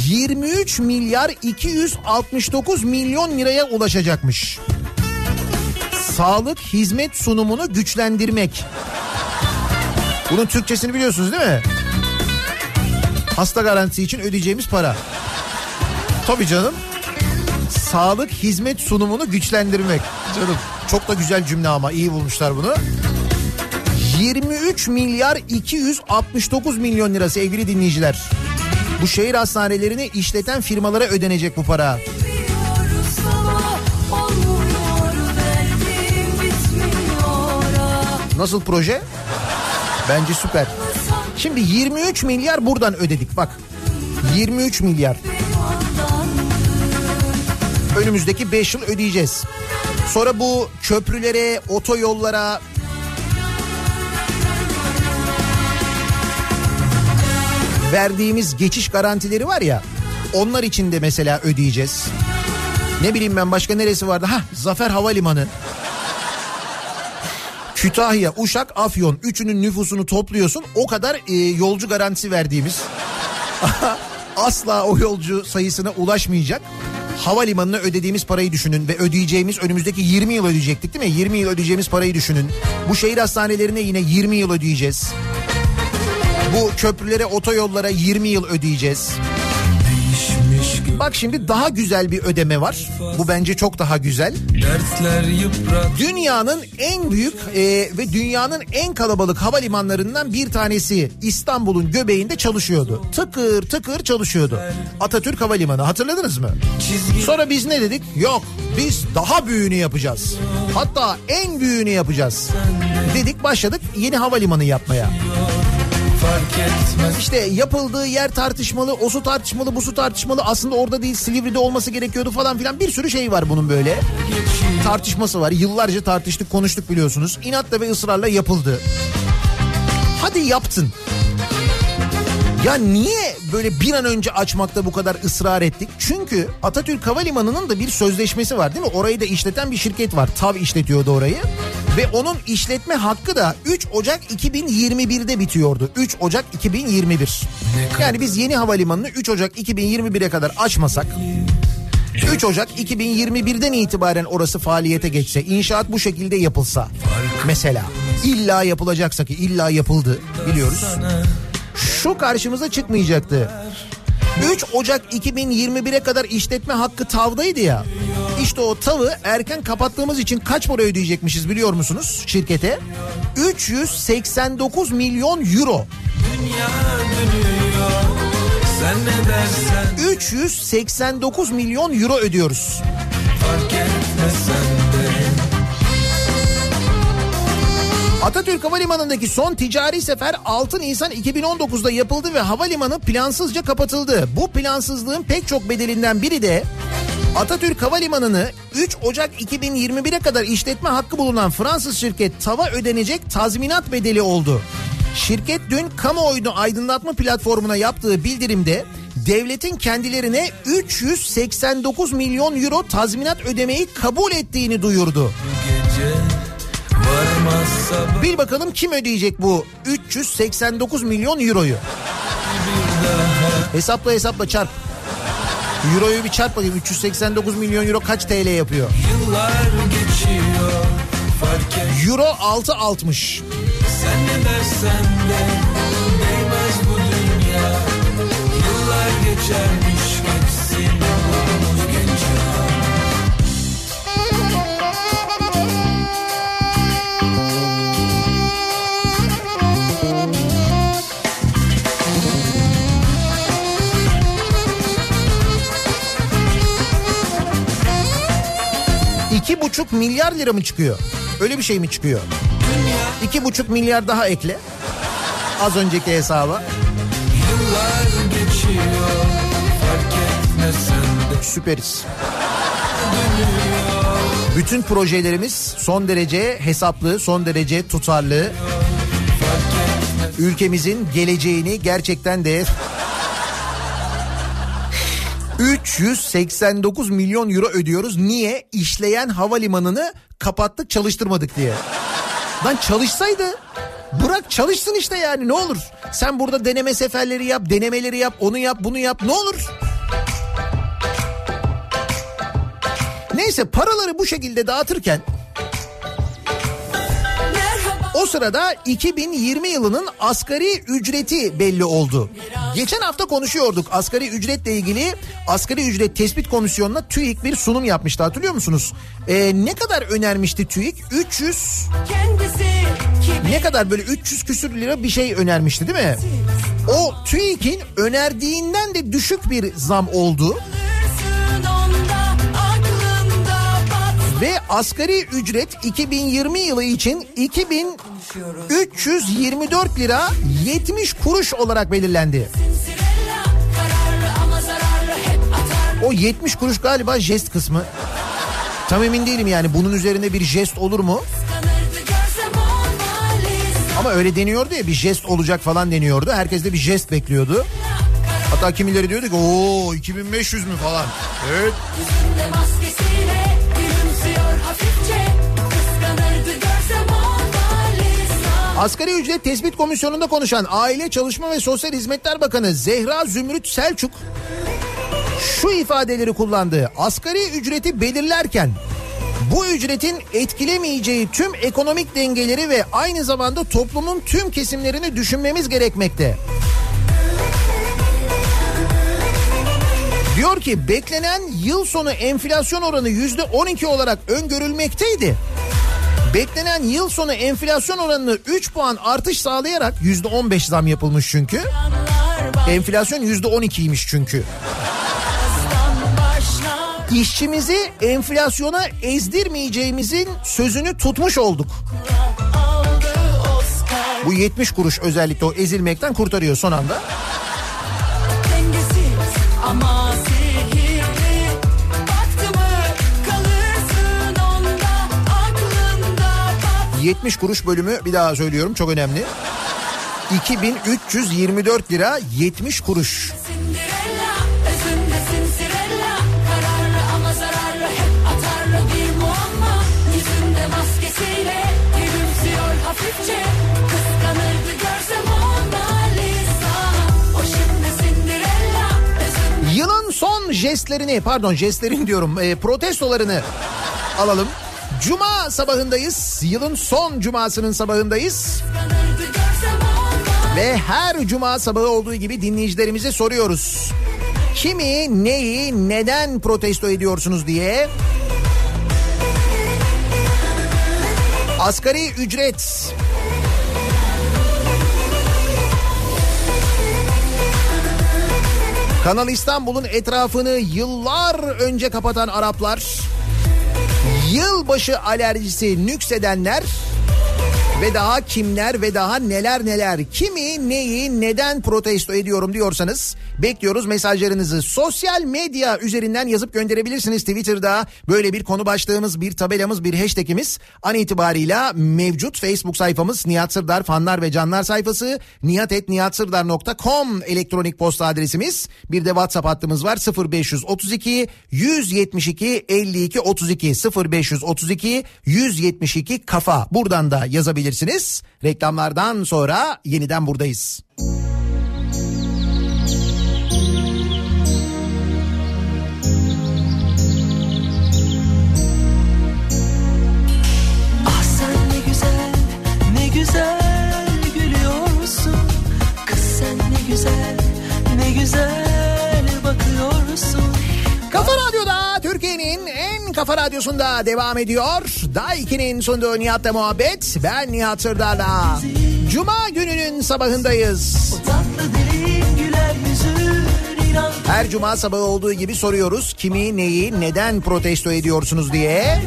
23 milyar 269 milyon liraya ulaşacakmış. Sağlık hizmet sunumunu güçlendirmek. Bunun Türkçesini biliyorsunuz değil mi? Hasta garantisi için ödeyeceğimiz para. Tabii canım. Sağlık hizmet sunumunu güçlendirmek. Canım çok da güzel cümle ama iyi bulmuşlar bunu. 23 milyar 269 milyon lira sevgili dinleyiciler. Bu şehir hastanelerini işleten firmalara ödenecek bu para. Nasıl proje? Bence süper. Şimdi 23 milyar buradan ödedik bak. 23 milyar. Önümüzdeki 5 yıl ödeyeceğiz. Sonra bu köprülere, otoyollara verdiğimiz geçiş garantileri var ya onlar için de mesela ödeyeceğiz. Ne bileyim ben başka neresi vardı? Ha Zafer Havalimanı. Kütahya, Uşak, Afyon üçünün nüfusunu topluyorsun. O kadar e, yolcu garantisi verdiğimiz asla o yolcu sayısına ulaşmayacak. Havalimanına ödediğimiz parayı düşünün ve ödeyeceğimiz önümüzdeki 20 yıl ödeyecektik değil mi? 20 yıl ödeyeceğimiz parayı düşünün. Bu şehir hastanelerine yine 20 yıl ödeyeceğiz. Bu köprülere, otoyollara 20 yıl ödeyeceğiz. Bak şimdi daha güzel bir ödeme var. Bu bence çok daha güzel. Dünyanın en büyük e, ve dünyanın en kalabalık havalimanlarından bir tanesi İstanbul'un göbeğinde çalışıyordu. Tıkır tıkır çalışıyordu. Atatürk Havalimanı hatırladınız mı? Sonra biz ne dedik? Yok biz daha büyüğünü yapacağız. Hatta en büyüğünü yapacağız. Dedik başladık yeni havalimanı yapmaya. İşte yapıldığı yer tartışmalı, o su tartışmalı, bu su tartışmalı. Aslında orada değil Silivri'de olması gerekiyordu falan filan. Bir sürü şey var bunun böyle. Tartışması var. Yıllarca tartıştık, konuştuk biliyorsunuz. İnatla ve ısrarla yapıldı. Hadi yaptın. Ya niye böyle bir an önce açmakta bu kadar ısrar ettik? Çünkü Atatürk Havalimanı'nın da bir sözleşmesi var değil mi? Orayı da işleten bir şirket var. TAV işletiyordu orayı. Ve onun işletme hakkı da 3 Ocak 2021'de bitiyordu. 3 Ocak 2021. Yani biz yeni havalimanını 3 Ocak 2021'e kadar açmasak 3 Ocak 2021'den itibaren orası faaliyete geçse, inşaat bu şekilde yapılsa mesela illa yapılacaksa ki illa yapıldı biliyoruz. Şu karşımıza çıkmayacaktı. 3 Ocak 2021'e kadar işletme hakkı tavdaydı ya. İşte o tavı erken kapattığımız için kaç para ödeyecekmişiz biliyor musunuz şirkete? 389 milyon euro. Dünya dönüyor Sen ne dersen 389 milyon euro ödüyoruz. fark Atatürk Havalimanı'ndaki son ticari sefer 6 Nisan 2019'da yapıldı ve havalimanı plansızca kapatıldı. Bu plansızlığın pek çok bedelinden biri de Atatürk Havalimanı'nı 3 Ocak 2021'e kadar işletme hakkı bulunan Fransız şirket TAV'a ödenecek tazminat bedeli oldu. Şirket dün kamuoyunu aydınlatma platformuna yaptığı bildirimde devletin kendilerine 389 milyon euro tazminat ödemeyi kabul ettiğini duyurdu. Bil bakalım kim ödeyecek bu 389 milyon euroyu? Hesapla hesapla çarp. Euroyu bir çarp bakayım 389 milyon euro kaç TL yapıyor? Yıllar geçiyor fark et Euro 6.60. Sen ne dersen de değmez bu dünya Yıllar geçermiş buçuk milyar lira mı çıkıyor? Öyle bir şey mi çıkıyor? İki buçuk milyar daha ekle. Az önceki hesaba. Yıllar geçiyor fark etmesen de Süperiz. Bütün projelerimiz son derece hesaplı, son derece tutarlı. ülkemizin geleceğini gerçekten de 389 milyon euro ödüyoruz. Niye? İşleyen havalimanını kapattık çalıştırmadık diye. Lan çalışsaydı bırak çalışsın işte yani ne olur. Sen burada deneme seferleri yap, denemeleri yap, onu yap, bunu yap ne olur. Neyse paraları bu şekilde dağıtırken o sırada 2020 yılının asgari ücreti belli oldu. Geçen hafta konuşuyorduk asgari ücretle ilgili asgari ücret tespit komisyonuna TÜİK bir sunum yapmıştı hatırlıyor musunuz? Ee, ne kadar önermişti TÜİK? 300 Kendisi kimi ne kadar böyle 300 küsür lira bir şey önermişti değil mi? O TÜİK'in önerdiğinden de düşük bir zam oldu. Ve asgari ücret 2020 yılı için 2324 lira 70 kuruş olarak belirlendi. O 70 kuruş galiba jest kısmı. Tam emin değilim yani bunun üzerinde bir jest olur mu? Ama öyle deniyordu ya bir jest olacak falan deniyordu. Herkes de bir jest bekliyordu. Hatta kimileri diyordu ki ooo 2500 mü falan. Evet. Asgari ücret tespit komisyonunda konuşan Aile Çalışma ve Sosyal Hizmetler Bakanı Zehra Zümrüt Selçuk şu ifadeleri kullandı. Asgari ücreti belirlerken bu ücretin etkilemeyeceği tüm ekonomik dengeleri ve aynı zamanda toplumun tüm kesimlerini düşünmemiz gerekmekte. Diyor ki beklenen yıl sonu enflasyon oranı yüzde 12 olarak öngörülmekteydi. Beklenen yıl sonu enflasyon oranını 3 puan artış sağlayarak yüzde 15 zam yapılmış çünkü. Enflasyon yüzde 12'ymiş çünkü. baştan başlar İşçimizi enflasyona ezdirmeyeceğimizin sözünü tutmuş olduk. Bu 70 kuruş özellikle o ezilmekten kurtarıyor son anda. 70 kuruş bölümü bir daha söylüyorum çok önemli. 2324 lira 70 kuruş. Hafifçe Kıskanırdı Yılın son jestlerini pardon jestlerini diyorum e, protestolarını alalım. Cuma sabahındayız. Yılın son cumasının sabahındayız. Ve her cuma sabahı olduğu gibi dinleyicilerimize soruyoruz. Kimi, neyi, neden protesto ediyorsunuz diye. Asgari ücret. Kanal İstanbul'un etrafını yıllar önce kapatan Araplar, yılbaşı alerjisi nüksedenler ve daha kimler ve daha neler neler kimi neyi neden protesto ediyorum diyorsanız bekliyoruz mesajlarınızı. Sosyal medya üzerinden yazıp gönderebilirsiniz Twitter'da. Böyle bir konu başlığımız bir tabelamız bir hashtagimiz an itibarıyla mevcut. Facebook sayfamız Nihat Sırdar fanlar ve canlar sayfası. Nihatetnihatsırdar.com elektronik posta adresimiz. Bir de WhatsApp hattımız var 0532 172 52 32 0532 172 kafa. Buradan da yazabilirsiniz. Reklamlardan sonra yeniden buradayız. Ah sen ne güzel, ne güzel gülüyorsun. Kız sen ne güzel, ne güzel bakıyorsun. Kafa Radyo'da Türkiye'nin en kafa radyosunda devam ediyor. Daiki'nin sunduğu Nihat'la muhabbet. Ben Nihat Sırdar'la. Cuma gününün sabahındayız. Her cuma sabahı olduğu gibi soruyoruz. Kimi, neyi, neden protesto ediyorsunuz diye.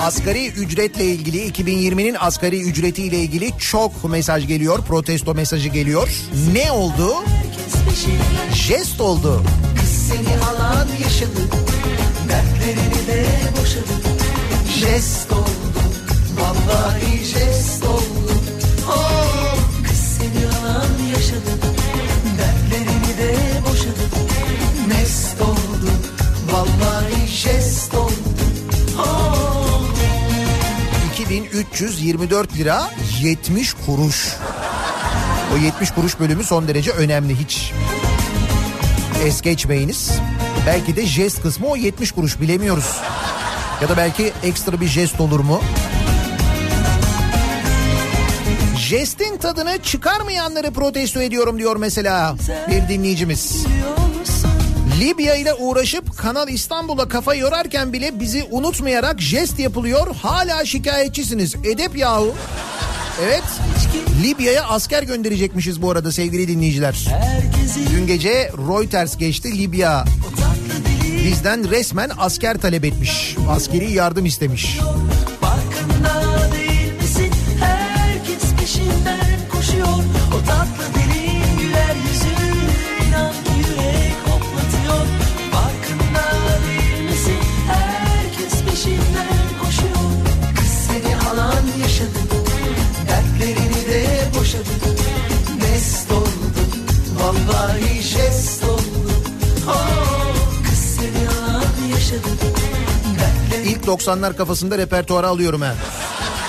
Asgari ücretle ilgili 2020'nin asgari ücretiyle ilgili çok mesaj geliyor. Protesto mesajı geliyor. Ne oldu? seni alan yaşadı Dertlerini de boşadı Jest oldu Vallahi jest oldu oh! Kız seni alan yaşadı Dertlerini de boşadı Mest oldu Vallahi jest oldu oh! 2324 lira 70 kuruş. O 70 kuruş bölümü son derece önemli hiç. Es geçmeyiniz. Belki de jest kısmı o 70 kuruş bilemiyoruz. Ya da belki ekstra bir jest olur mu? Jestin tadını çıkarmayanları protesto ediyorum diyor mesela bir dinleyicimiz. Libya ile uğraşıp Kanal İstanbul'a kafa yorarken bile bizi unutmayarak jest yapılıyor. Hala şikayetçisiniz. Edep yahu. Evet. Libya'ya asker gönderecekmişiz bu arada sevgili dinleyiciler. Dün gece Reuters geçti Libya bizden resmen asker talep etmiş. Askeri yardım istemiş. 90'lar kafasında repertuara alıyorum ha.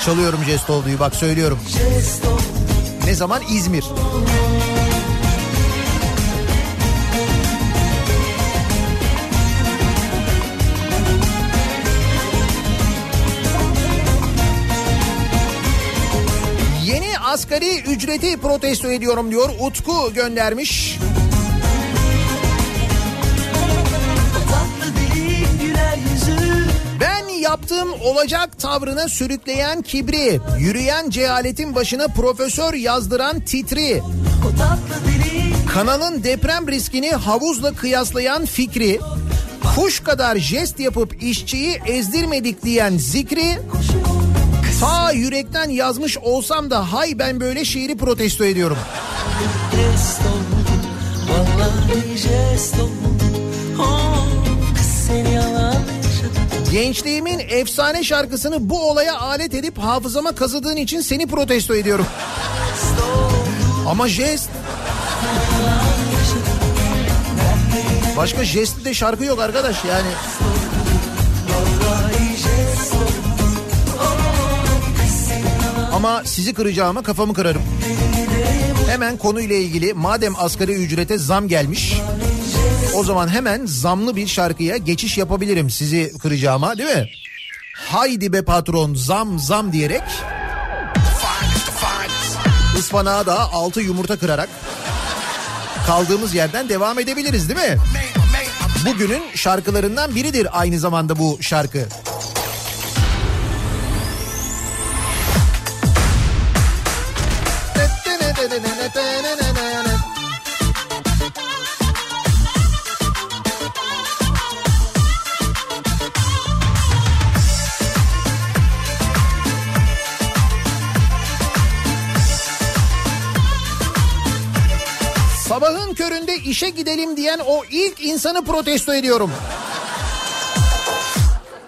Çalıyorum jest olduğu bak söylüyorum. Ne zaman İzmir. Yeni asgari ücreti protesto ediyorum diyor. Utku göndermiş. Yaptığım olacak tavrına sürükleyen kibri, yürüyen cehaletin başına profesör yazdıran titri, kanalın deprem riskini havuzla kıyaslayan fikri, kuş kadar jest yapıp işçiyi ezdirmedik diyen zikri, ta yürekten yazmış olsam da hay ben böyle şiiri protesto ediyorum. Gençliğimin efsane şarkısını bu olaya alet edip hafızama kazıdığın için seni protesto ediyorum. Ama jest... Başka jestli de şarkı yok arkadaş yani. Ama sizi kıracağıma kafamı kırarım. Hemen konuyla ilgili madem asgari ücrete zam gelmiş o zaman hemen zamlı bir şarkıya geçiş yapabilirim sizi kıracağıma değil mi? Haydi be patron zam zam diyerek ıspanağa da altı yumurta kırarak kaldığımız yerden devam edebiliriz değil mi? Bugünün şarkılarından biridir aynı zamanda bu şarkı. İşe gidelim diyen o ilk insanı protesto ediyorum.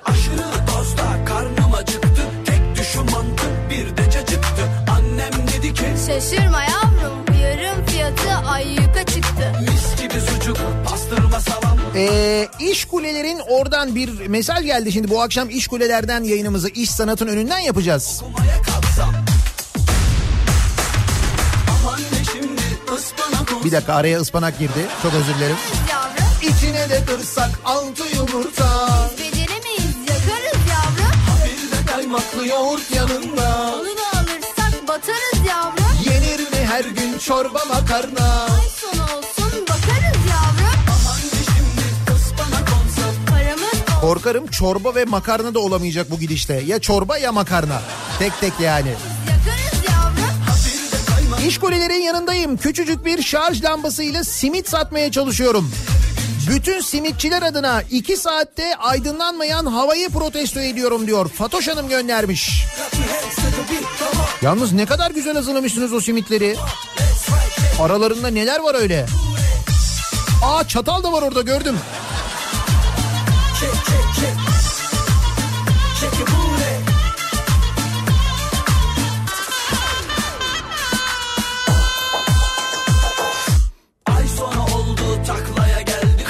Aşırı dozda karnım acıktı Tek düşüm mantı bir de cacıktı Annem dedi ki Şaşırma yavrum yarım fiyatı ayyuka çıktı. mis gibi sucuk Pastırma salam Ee, iş kulelerin oradan bir mesaj geldi şimdi bu akşam iş kulelerden yayınımızı iş sanatın önünden yapacağız. Maya Bir dakika araya ıspanak girdi çok özür dilerim. Yavrum İçine de kırsak altı yumurta beceremeyiz yakarız yavrum. Bir de kaymaklı yoğurt yanında Onu da alırsak batarız yavrum. Yenir mi her gün çorba makarna? Ay sonu olsun bakarız yavrum. Korkarım çorba ve makarna da olamayacak bu gidişte. Ya çorba ya makarna. Tek tek yani. Yakarız yavrum. İş kulelerin yanındayım. Küçücük bir şarj lambasıyla simit satmaya çalışıyorum. Bütün simitçiler adına iki saatte aydınlanmayan havayı protesto ediyorum diyor. Fatoş Hanım göndermiş. Yalnız ne kadar güzel hazırlamışsınız o simitleri. Aralarında neler var öyle? Aa çatal da var orada gördüm. Çek çek Çek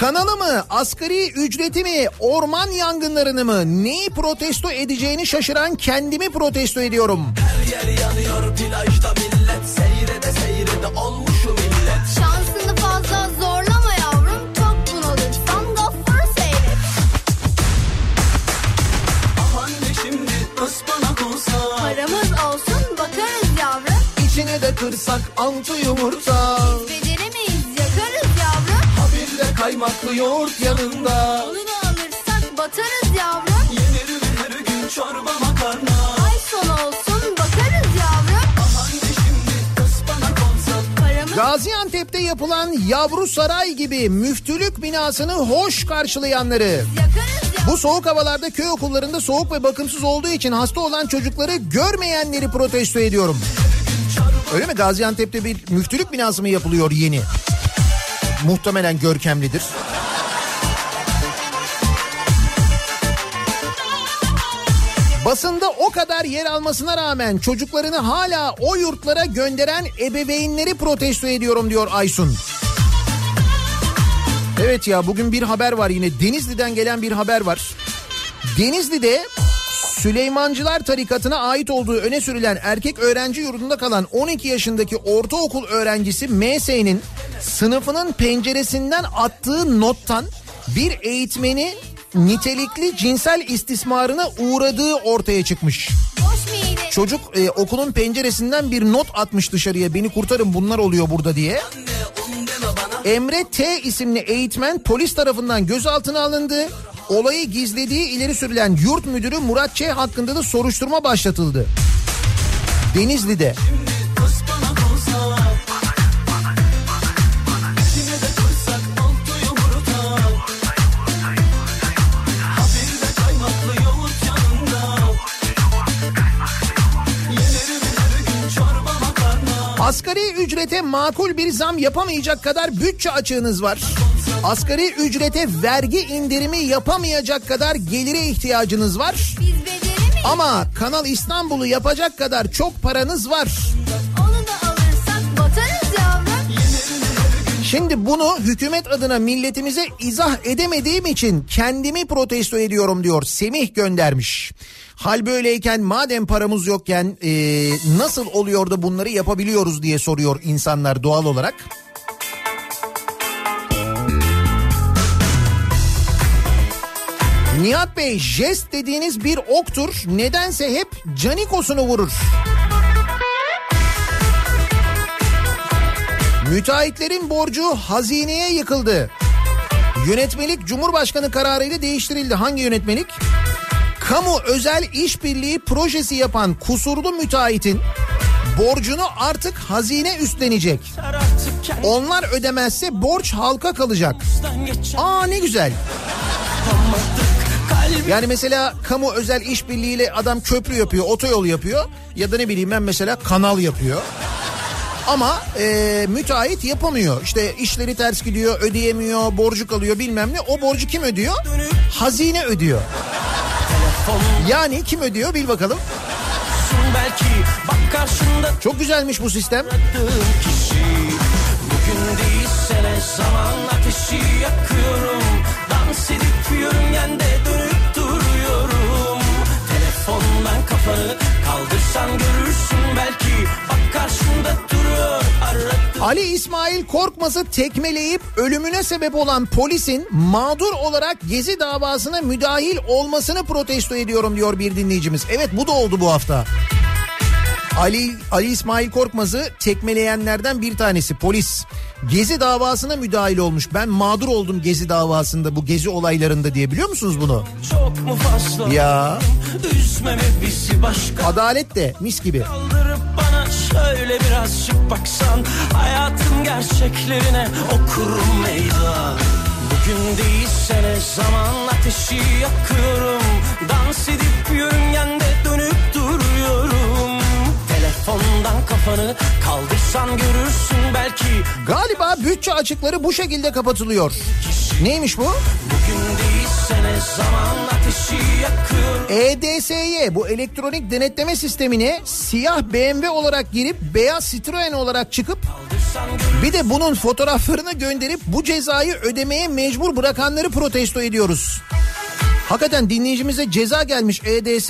Kanalı mı, asgari ücreti mi, orman yangınlarını mı, neyi protesto edeceğini şaşıran kendimi protesto ediyorum. Her yer yanıyor plajda millet Seyrede seyrede olmuşum millet. Şansını fazla zorlama yavrum Çok bunalırsan gaffır seyret. Anne şimdi ıspanak olsa? Paramız olsun bakarız yavrum. İçine de kırsak altı yumurta. Yavrum De kaymaklı yoğurt yanında Onu da alırsak batarız yavrum Yenir her gün çorba makarna Ay sonu olsun bakarız yavrum Anne şimdi ıspanak olsa Paramız Gaziantep'te yapılan yavru saray gibi müftülük binasını hoş karşılayanları. yakarız Bu soğuk havalarda köy okullarında soğuk ve bakımsız olduğu için hasta olan çocukları görmeyenleri protesto ediyorum. Öyle mi? Gaziantep'te bir müftülük binası mı yapılıyor yeni? Muhtemelen görkemlidir. Basında o kadar yer almasına rağmen çocuklarını hala o yurtlara gönderen ebeveynleri protesto ediyorum diyor Aysun. Evet ya bugün bir haber var yine Denizli'den gelen bir haber var. Denizli'de Süleymancılar tarikatına ait olduğu öne sürülen erkek öğrenci yurdunda kalan 12 yaşındaki ortaokul öğrencisi MS'nin sınıfının penceresinden attığı nottan bir eğitmeni nitelikli cinsel istismarına uğradığı ortaya çıkmış. Çocuk e, okulun penceresinden bir not atmış dışarıya beni kurtarın bunlar oluyor burada diye. Emre T isimli eğitmen polis tarafından gözaltına alındı. Olayı gizlediği ileri sürülen yurt müdürü Murat Ç hakkında da soruşturma başlatıldı. Denizli'de. Asgari ücrete makul bir zam yapamayacak kadar bütçe açığınız var. Asgari ücrete vergi indirimi yapamayacak kadar gelire ihtiyacınız var. Ama Kanal İstanbul'u yapacak kadar çok paranız var. Şimdi bunu hükümet adına milletimize izah edemediğim için kendimi protesto ediyorum diyor. Semih göndermiş. Hal böyleyken madem paramız yokken eee, nasıl oluyor da bunları yapabiliyoruz diye soruyor insanlar doğal olarak. Nihat Bey jest dediğiniz bir oktur nedense hep canikosunu vurur. Müteahhitlerin borcu hazineye yıkıldı. Yönetmelik Cumhurbaşkanı kararıyla değiştirildi. Hangi yönetmelik? Kamu özel işbirliği projesi yapan kusurlu müteahhitin borcunu artık hazine üstlenecek. Onlar ödemezse borç halka kalacak. Aa ne güzel. Yani mesela kamu özel işbirliğiyle adam köprü yapıyor, otoyol yapıyor ya da ne bileyim ben mesela kanal yapıyor. Ama e, müteahhit yapamıyor. İşte işleri ters gidiyor, ödeyemiyor, borcu kalıyor bilmem ne. O borcu kim ödüyor? Hazine ödüyor. Yani kim ödüyor bil bakalım. Belki bak karşında Çok güzelmiş bu sistem. kişi Bugün değilse zaman ateşi yakıyorum kafanı kaldırsan görürsün belki Bak karşında duruyor aradığım Ali İsmail Korkmaz'ı tekmeleyip ölümüne sebep olan polisin mağdur olarak Gezi davasına müdahil olmasını protesto ediyorum diyor bir dinleyicimiz. Evet bu da oldu bu hafta. Ali Ali İsmail Korkmaz'ı tekmeleyenlerden bir tanesi polis. Gezi davasına müdahil olmuş. Ben mağdur oldum Gezi davasında bu Gezi olaylarında diye biliyor musunuz bunu? çok mu fazla Ya Üzmeme bizi başka adalet de mis gibi. Kaldırıp bana şöyle birazcık baksan Hayatın gerçeklerine okurum meydan Bugün değilse ne zaman ateşi yakıyorum Dans edip yörüngende kafanı kaldırsan görürsün belki Galiba bütçe açıkları bu şekilde kapatılıyor. Neymiş bu? EDS'ye bu elektronik denetleme sistemine siyah BMW olarak girip beyaz Citroen olarak çıkıp bir de bunun fotoğraflarını gönderip bu cezayı ödemeye mecbur bırakanları protesto ediyoruz. Hakikaten dinleyicimize ceza gelmiş EDS.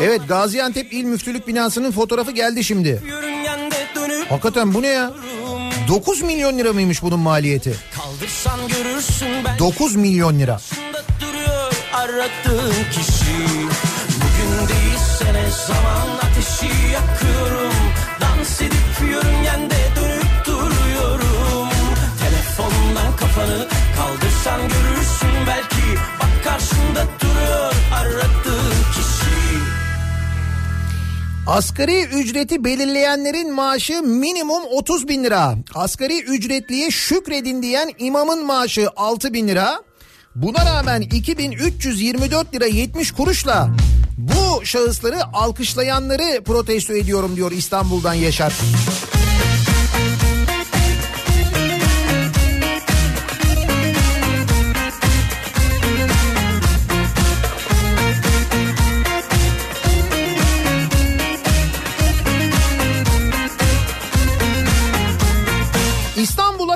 Evet Gaziantep İl Müftülük binasının fotoğrafı geldi şimdi. Hakikaten bu ne ya? 9 milyon lira mıymış bunun maliyeti? kaldırsan görürsün ben 9 milyon lira. Duruyor aradığın kişi Bugün değilse ne zaman ateşi yakıyorum Dans edip yörüngende dönüp duruyorum Telefondan kafanı kaldırsan görürsün belki Karşında duruyor aradığın kişi Asgari ücreti belirleyenlerin maaşı minimum 30 bin lira. Asgari ücretliye şükredin diyen imamın maaşı 6 bin lira. Buna rağmen 2324 lira 70 kuruşla bu şahısları alkışlayanları protesto ediyorum diyor İstanbul'dan Yaşar. İstanbul'a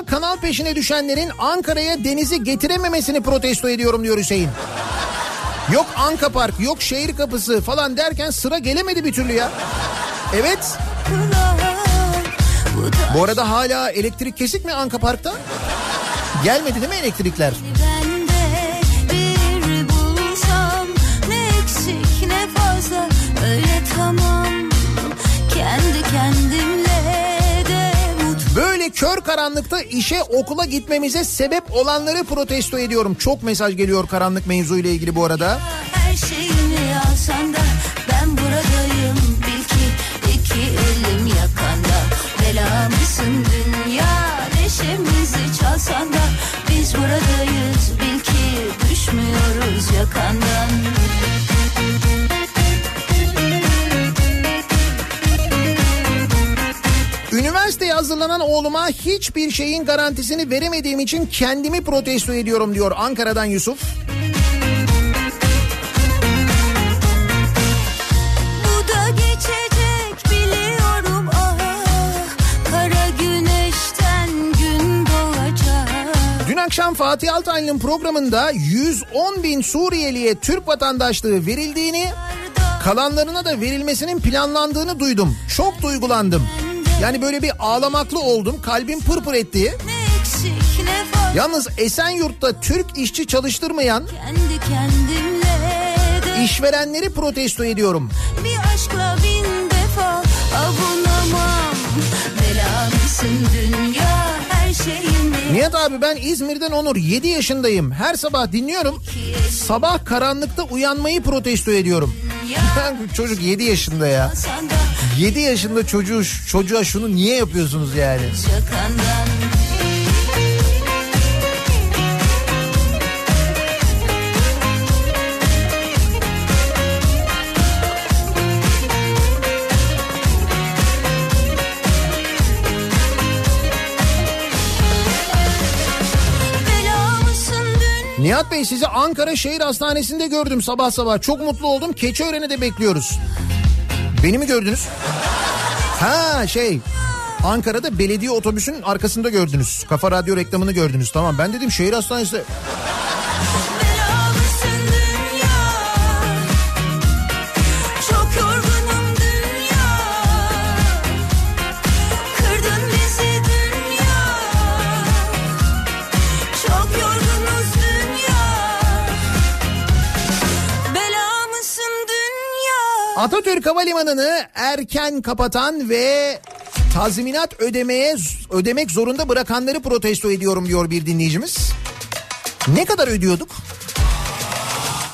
kanal peşine düşenlerin Ankara'ya denizi getirememesini protesto ediyorum diyor Hüseyin. Yok Anka Park, yok şehir kapısı falan derken sıra gelemedi bir türlü ya. Evet. Bu arada hala elektrik kesik mi Anka Park'ta? Gelmedi değil mi elektrikler? Ben kör karanlıkta işe okula gitmemize sebep olanları protesto ediyorum. Çok mesaj geliyor karanlık mevzuyla ilgili bu arada. her şeyini alsan da ben buradayım bil ki iki elim yakanda bela mısın dünya neşemizi çalsan da Hazırlanan oğluma hiçbir şeyin garantisini veremediğim için kendimi protesto ediyorum diyor Ankara'dan Yusuf. Ah akşam Fatih Altaylı'nın programında 110 bin Suriyeliye Türk vatandaşlığı verildiğini, kalanlarına da verilmesinin planlandığını duydum. Çok duygulandım. Yani böyle bir ağlamaklı oldum, kalbim pırpır etti. Yalnız Esenyurt'ta Türk işçi çalıştırmayan işverenleri protesto ediyorum. Bir aşkla bin defa avunamam Bela mısın dünya her şeyini Nihat abi ben İzmir'den Onur 7 yaşındayım. Her sabah dinliyorum. Sabah karanlıkta uyanmayı protesto ediyorum. Çocuk 7 yaşında ya. Alsan da 7 yaşında çocuğu çocuğa şunu niye yapıyorsunuz yani? Nihat Bey sizi Ankara Şehir Hastanesi'nde gördüm sabah sabah. Çok mutlu oldum. Keçiören'e de bekliyoruz. Beni mi gördünüz? Ha şey Ankara'da belediye otobüsünün arkasında gördünüz. Kafa Radyo reklamını gördünüz. Tamam ben dedim şehir hastanesi. Atatürk Havalimanı'nı erken kapatan ve tazminat ödemeye ödemek zorunda bırakanları protesto ediyorum diyor bir dinleyicimiz. Ne kadar ödüyorduk?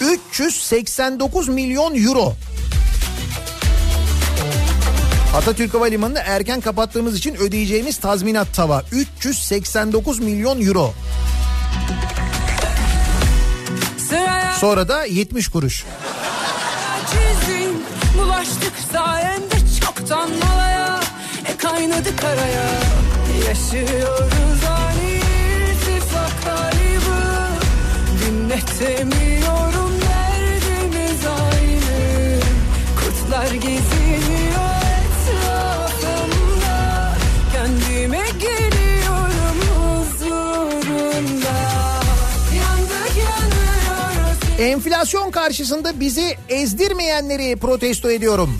389 milyon euro. Atatürk Havalimanı'nı erken kapattığımız için ödeyeceğimiz tazminat tava 389 milyon euro. Sonra da 70 kuruş. Bulaştık sayende çoktan malaya. E kaynadı karaya Yaşıyoruz ani irtifak kaybı Dinletemiyorum derdimiz aynı. Kurtlar geziniyor Enflasyon karşısında bizi ezdirmeyenleri protesto ediyorum.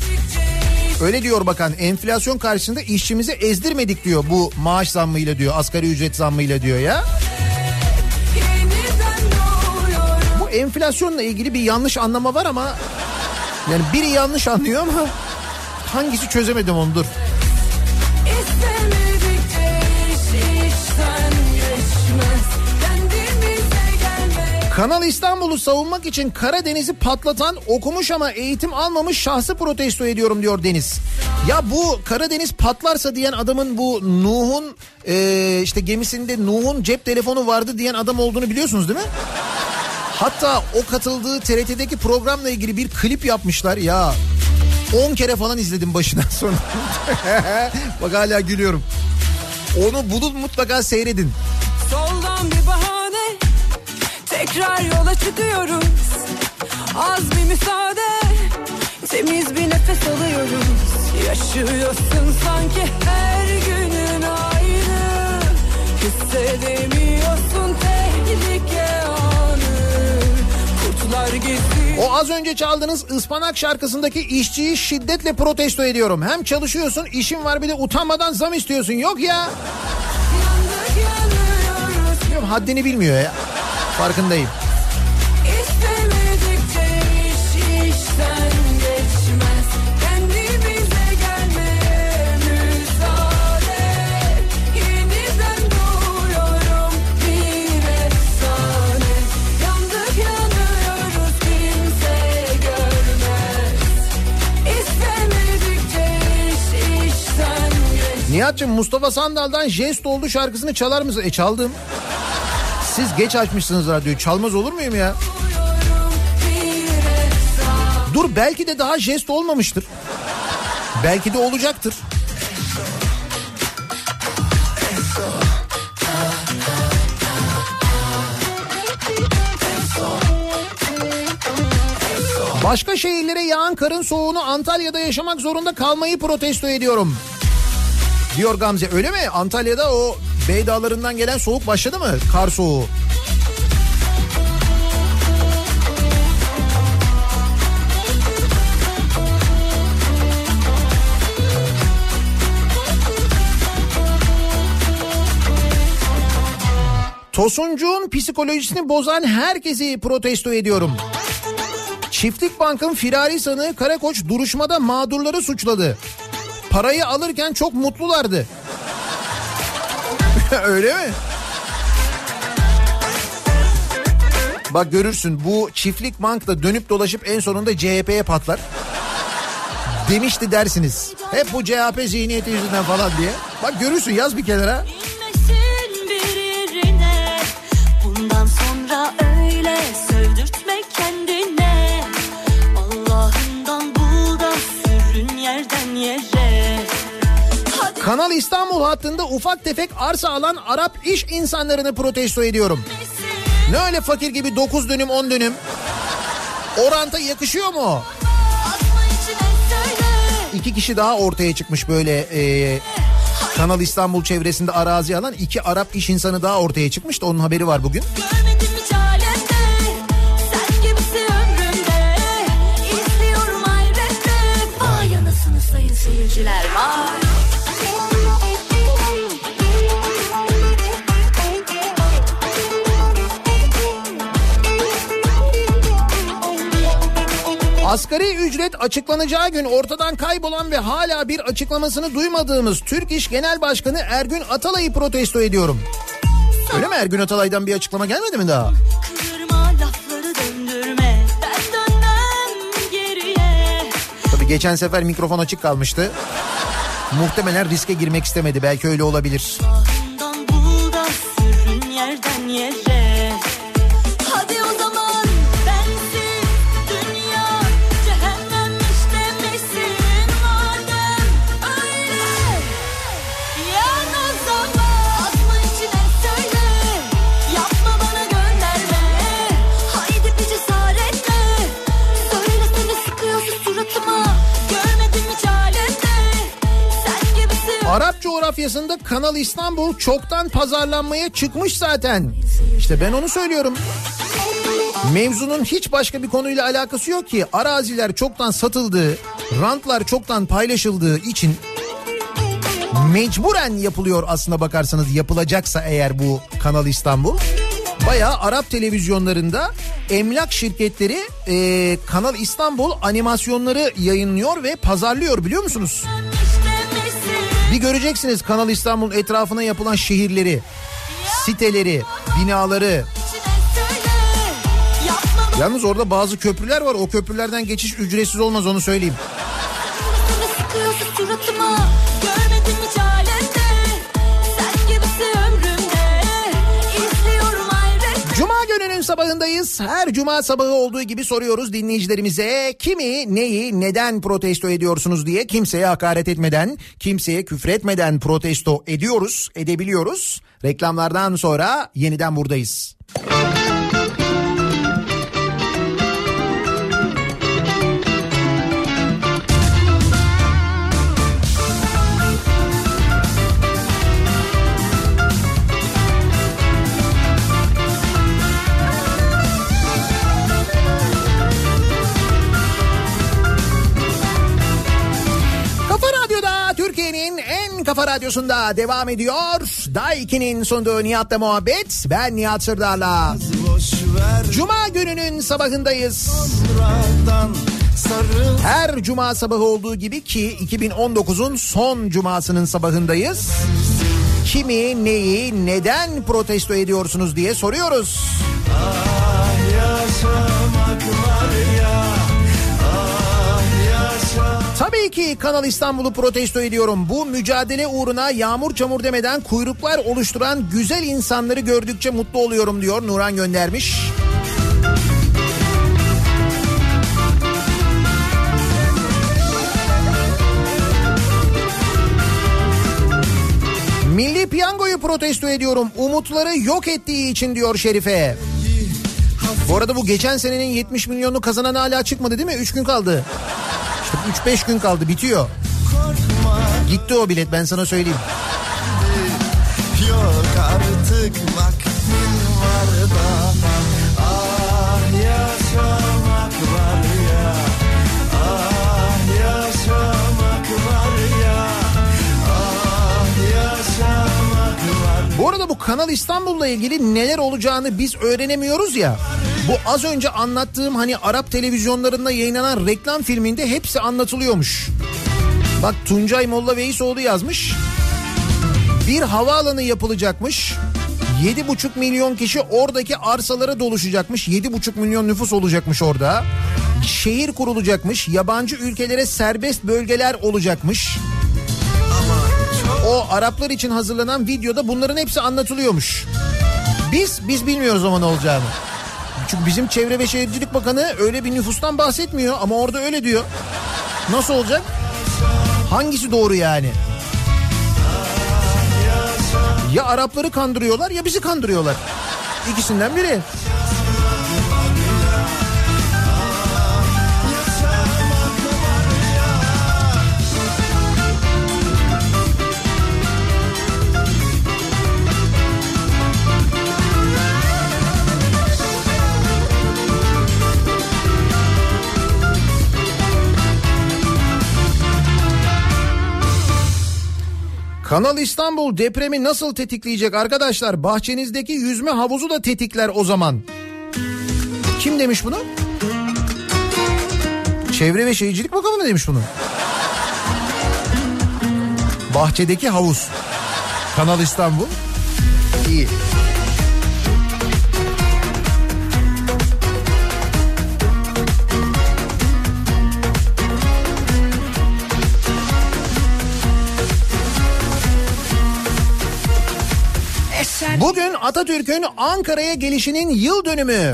Öyle diyor bakan enflasyon karşısında işçimizi ezdirmedik diyor bu maaş zammıyla diyor asgari ücret zammıyla diyor ya. Bu enflasyonla ilgili bir yanlış anlama var ama yani biri yanlış anlıyor ama hangisi çözemedim onu dur. Kanal İstanbul'u savunmak için Karadeniz'i patlatan okumuş ama eğitim almamış şahsı protesto ediyorum diyor Deniz. Ya bu Karadeniz patlarsa diyen adamın bu Nuh'un e, işte gemisinde Nuh'un cep telefonu vardı diyen adam olduğunu biliyorsunuz değil mi? Hatta o katıldığı TRT'deki programla ilgili bir klip yapmışlar ya. 10 kere falan izledim başından sonra. Bak hala gülüyorum. Onu bulun mutlaka seyredin. Soldan bir bahane Tekrar yola çıkıyoruz Az bir müsaade Temiz bir nefes alıyoruz Yaşıyorsun sanki her günün aynı Hissedemiyorsun tehlike anı Kurtlar geziyor O az önce çaldığınız ıspanak şarkısındaki işçiyi şiddetle protesto ediyorum. Hem çalışıyorsun işin var bir de utanmadan zam istiyorsun. Yok ya. Yandık haddini bilmiyor ya. Farkındayım. Nihat'cığım Mustafa Sandal'dan jest oldu şarkısını çalar mısın? E çaldım. Siz geç açmışsınız radyoyu. Çalmaz olur muyum ya? Dur belki de daha jest olmamıştır. Belki de olacaktır. Başka şehirlere yağan karın soğuğunu Antalya'da yaşamak zorunda kalmayı protesto ediyorum. Diyor Gamze öyle mi? Antalya'da o Bey Dağları'ndan gelen soğuk başladı mı? Kar soğuğu. Tosuncuğun psikolojisini bozan herkesi protesto ediyorum. Çiftlik Bank'ın firari sanığı Karakoç duruşmada mağdurları suçladı. Parayı alırken çok mutlulardı. Öyle mi? Bak görürsün bu çiftlik bank da dönüp dolaşıp en sonunda CHP'ye patlar. Demişti dersiniz. Hep bu CHP zihniyeti yüzünden falan diye. Bak görürsün yaz bir kenara. Kanal İstanbul hattında ufak tefek arsa alan Arap iş insanlarını protesto ediyorum. Ne öyle fakir gibi 9 dönüm 10 dönüm? Oranta yakışıyor mu? İki kişi daha ortaya çıkmış böyle e, Kanal İstanbul çevresinde arazi alan iki Arap iş insanı daha ortaya çıkmış da onun haberi var bugün. Sen gibisin Asgari ücret açıklanacağı gün ortadan kaybolan ve hala bir açıklamasını duymadığımız Türk İş Genel Başkanı Ergün Atalay'ı protesto ediyorum. Öyle mi Ergün Atalay'dan bir açıklama gelmedi mi daha? Tabii geçen sefer mikrofon açık kalmıştı. Muhtemelen riske girmek istemedi. Belki öyle olabilir. Yerden yere. Coğrafyasında Kanal İstanbul çoktan pazarlanmaya çıkmış zaten. İşte ben onu söylüyorum. Mevzunun hiç başka bir konuyla alakası yok ki. Araziler çoktan satıldığı, rantlar çoktan paylaşıldığı için mecburen yapılıyor aslına bakarsanız yapılacaksa eğer bu Kanal İstanbul. Bayağı Arap televizyonlarında emlak şirketleri e, Kanal İstanbul animasyonları yayınlıyor ve pazarlıyor biliyor musunuz? Bir göreceksiniz Kanal İstanbul'un etrafına yapılan şehirleri, siteleri, binaları. Yalnız orada bazı köprüler var. O köprülerden geçiş ücretsiz olmaz onu söyleyeyim. Sabahındayız. Her cuma sabahı olduğu gibi soruyoruz dinleyicilerimize kimi, neyi, neden protesto ediyorsunuz diye kimseye hakaret etmeden, kimseye küfretmeden protesto ediyoruz, edebiliyoruz. Reklamlardan sonra yeniden buradayız. Kafa kafa radyosunda devam ediyor. Daiki'nin sunduğu Nihat'la muhabbet. Ben Nihat Sırdar'la. Cuma gününün sabahındayız. Sonradan Her cuma sabahı olduğu gibi ki 2019'un son cumasının sabahındayız. Kimi, neyi, neden protesto ediyorsunuz diye soruyoruz. Ah yaşamak var Tabii ki Kanal İstanbul'u protesto ediyorum. Bu mücadele uğruna yağmur çamur demeden kuyruklar oluşturan güzel insanları gördükçe mutlu oluyorum diyor Nuran göndermiş. Milli piyangoyu protesto ediyorum. Umutları yok ettiği için diyor Şerife. Bu arada bu geçen senenin 70 milyonunu kazanan hala çıkmadı değil mi? 3 gün kaldı. İşte 3-5 gün kaldı bitiyor. Gitti o bilet ben sana söyleyeyim. Yok artık vaktin Bu Kanal İstanbul'la ilgili neler olacağını biz öğrenemiyoruz ya. Bu az önce anlattığım hani Arap televizyonlarında yayınlanan reklam filminde hepsi anlatılıyormuş. Bak Tuncay Molla Veysoğlu yazmış. Bir havaalanı yapılacakmış. 7,5 milyon kişi oradaki arsalara doluşacakmış. 7,5 milyon nüfus olacakmış orada. Şehir kurulacakmış. Yabancı ülkelere serbest bölgeler olacakmış. O Araplar için hazırlanan videoda bunların hepsi anlatılıyormuş. Biz biz bilmiyoruz ama ne olacağını. Çünkü bizim Çevre ve Şehircilik Bakanı öyle bir nüfustan bahsetmiyor ama orada öyle diyor. Nasıl olacak? Hangisi doğru yani? Ya Arapları kandırıyorlar ya bizi kandırıyorlar. İkisinden biri. Kanal İstanbul depremi nasıl tetikleyecek arkadaşlar? Bahçenizdeki yüzme havuzu da tetikler o zaman. Kim demiş bunu? Çevre ve Şehircilik Bakanı mı demiş bunu? Bahçedeki havuz. Kanal İstanbul. İyi. Bugün Atatürk'ün Ankara'ya gelişinin yıl dönümü.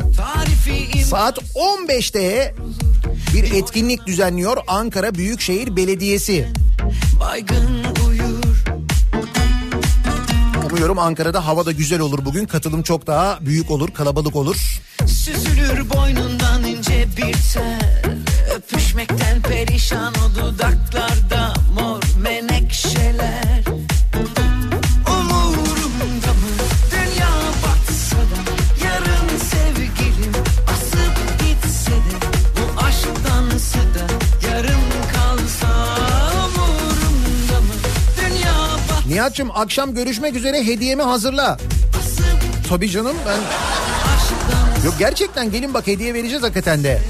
Saat 15'te bir etkinlik düzenliyor Ankara Büyükşehir Belediyesi. Umuyorum Ankara'da hava da güzel olur bugün. Katılım çok daha büyük olur, kalabalık olur. Süzülür boynundan ince bir tel Öpüşmekten perişan o dudaklarda Nihat'cığım akşam görüşmek üzere hediyemi hazırla. Tabii canım ben... Yok gerçekten gelin bak hediye vereceğiz hakikaten de.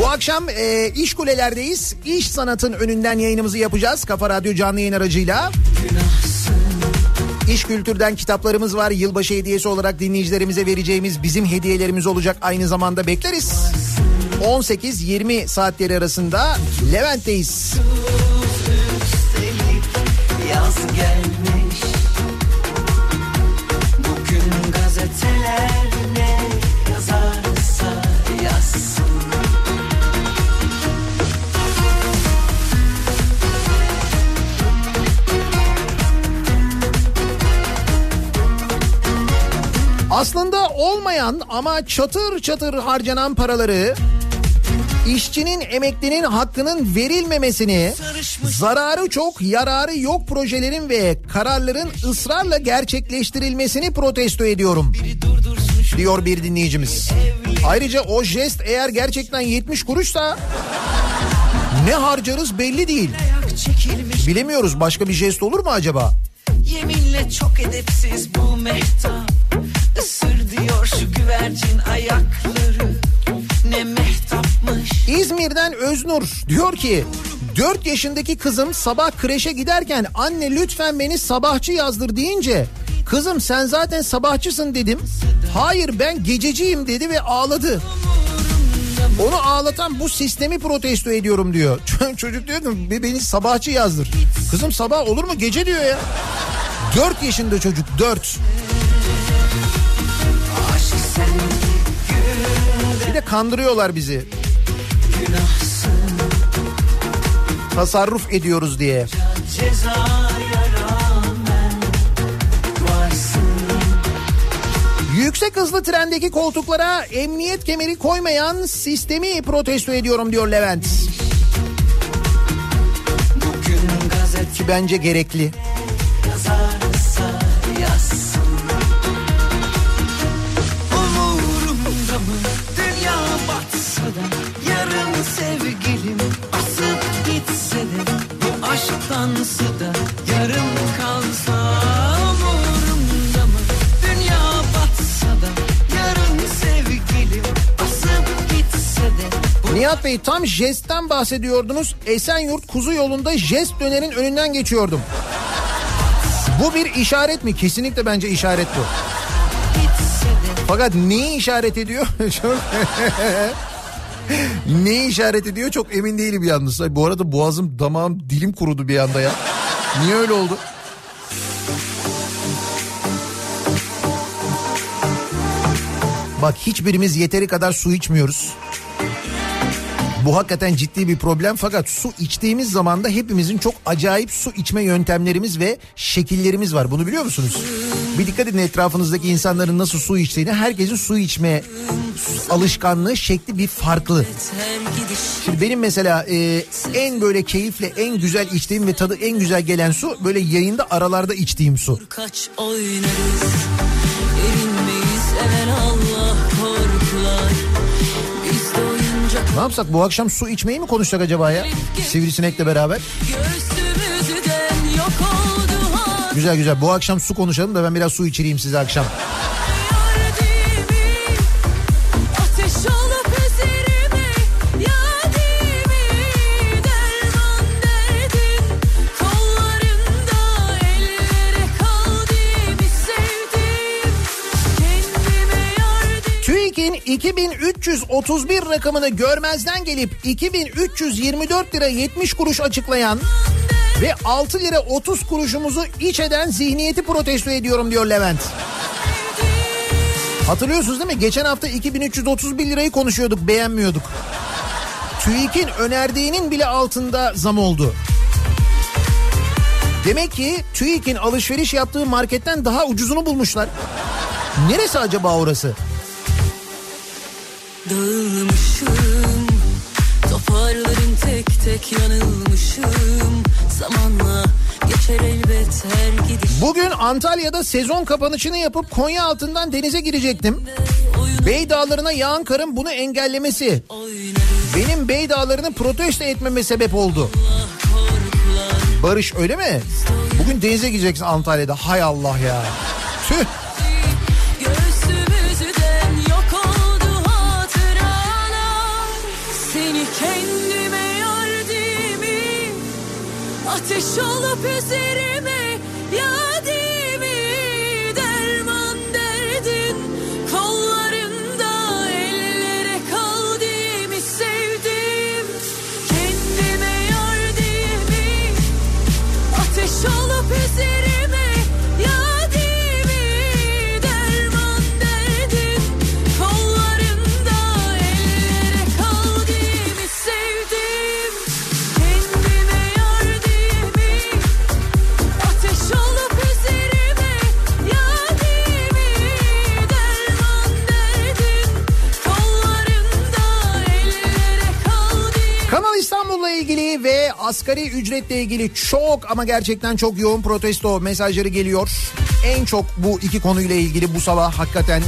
Bu akşam e, iş kulelerdeyiz. İş sanatın önünden yayınımızı yapacağız. Kafa Radyo canlı yayın aracıyla. İş kültürden kitaplarımız var. Yılbaşı hediyesi olarak dinleyicilerimize vereceğimiz bizim hediyelerimiz olacak. Aynı zamanda bekleriz. 18-20 saatleri arasında Levent'teyiz. Aslında olmayan ama çatır çatır harcanan paraları işçinin emeklinin hakkının verilmemesini zararı çok yararı yok projelerin ve kararların ısrarla gerçekleştirilmesini protesto ediyorum diyor bir dinleyicimiz. Ayrıca o jest eğer gerçekten 70 kuruşsa ne harcarız belli değil. Bilemiyoruz başka bir jest olur mu acaba? Yeminle çok edepsiz bu mehtap güvercin ayakları Ne mehtapmış İzmir'den Öznur diyor ki 4 yaşındaki kızım sabah kreşe giderken anne lütfen beni sabahçı yazdır deyince kızım sen zaten sabahçısın dedim. Hayır ben gececiyim dedi ve ağladı. Onu ağlatan bu sistemi protesto ediyorum diyor. Çocuk diyor ki "Be- beni sabahçı yazdır. Kızım sabah olur mu gece diyor ya. 4 yaşında çocuk 4. Bir de kandırıyorlar bizi. Tasarruf ediyoruz diye. Yüksek hızlı trendeki koltuklara emniyet kemeri koymayan sistemi protesto ediyorum diyor Levent. Ki bence gerekli. Da yarım kalsa Umurumda mı dünya batsa da Yarın sevgilim asıp gitse de Nihat Bey tam jestten bahsediyordunuz. Esenyurt Kuzu yolunda jest dönerin önünden geçiyordum. Bu bir işaret mi? Kesinlikle bence işaret bu. Fakat neyi işaret ediyor? Neyi işaret ediyor çok emin değilim yalnız. Bu arada boğazım, damağım, dilim kurudu bir anda ya. Niye öyle oldu? Bak hiçbirimiz yeteri kadar su içmiyoruz. Bu hakikaten ciddi bir problem fakat su içtiğimiz zaman da hepimizin çok acayip su içme yöntemlerimiz ve şekillerimiz var. Bunu biliyor musunuz? Bir dikkat edin etrafınızdaki insanların nasıl su içtiğini. Herkesin su içme alışkanlığı şekli bir farklı. Şimdi benim mesela e, en böyle keyifle en güzel içtiğim ve tadı en güzel gelen su böyle yayında aralarda içtiğim su. Kaç oynarız Ne yapsak bu akşam su içmeyi mi konuşsak acaba ya? Sivrisinekle beraber. Güzel güzel bu akşam su konuşalım da ben biraz su içireyim size akşam. 2331 rakamını görmezden gelip 2324 lira 70 kuruş açıklayan ve 6 lira 30 kuruşumuzu iç eden zihniyeti protesto ediyorum diyor Levent. Hatırlıyorsunuz değil mi? Geçen hafta 2331 lirayı konuşuyorduk beğenmiyorduk. TÜİK'in önerdiğinin bile altında zam oldu. Demek ki TÜİK'in alışveriş yaptığı marketten daha ucuzunu bulmuşlar. Neresi acaba orası? Dağılmışım Toparlarım tek tek yanılmışım Zamanla geçer elbet her gidiş Bugün Antalya'da sezon kapanışını yapıp Konya altından denize girecektim. Bey Dağları'na yağan karın bunu engellemesi. Benim Bey Dağları'nı protesto etmeme sebep oldu. Barış öyle mi? Bugün denize gireceksin Antalya'da. Hay Allah ya. Tüh. Ateş olup üzerime Ve asgari ücretle ilgili çok ama gerçekten çok yoğun protesto mesajları geliyor. En çok bu iki konuyla ilgili bu sabah hakikaten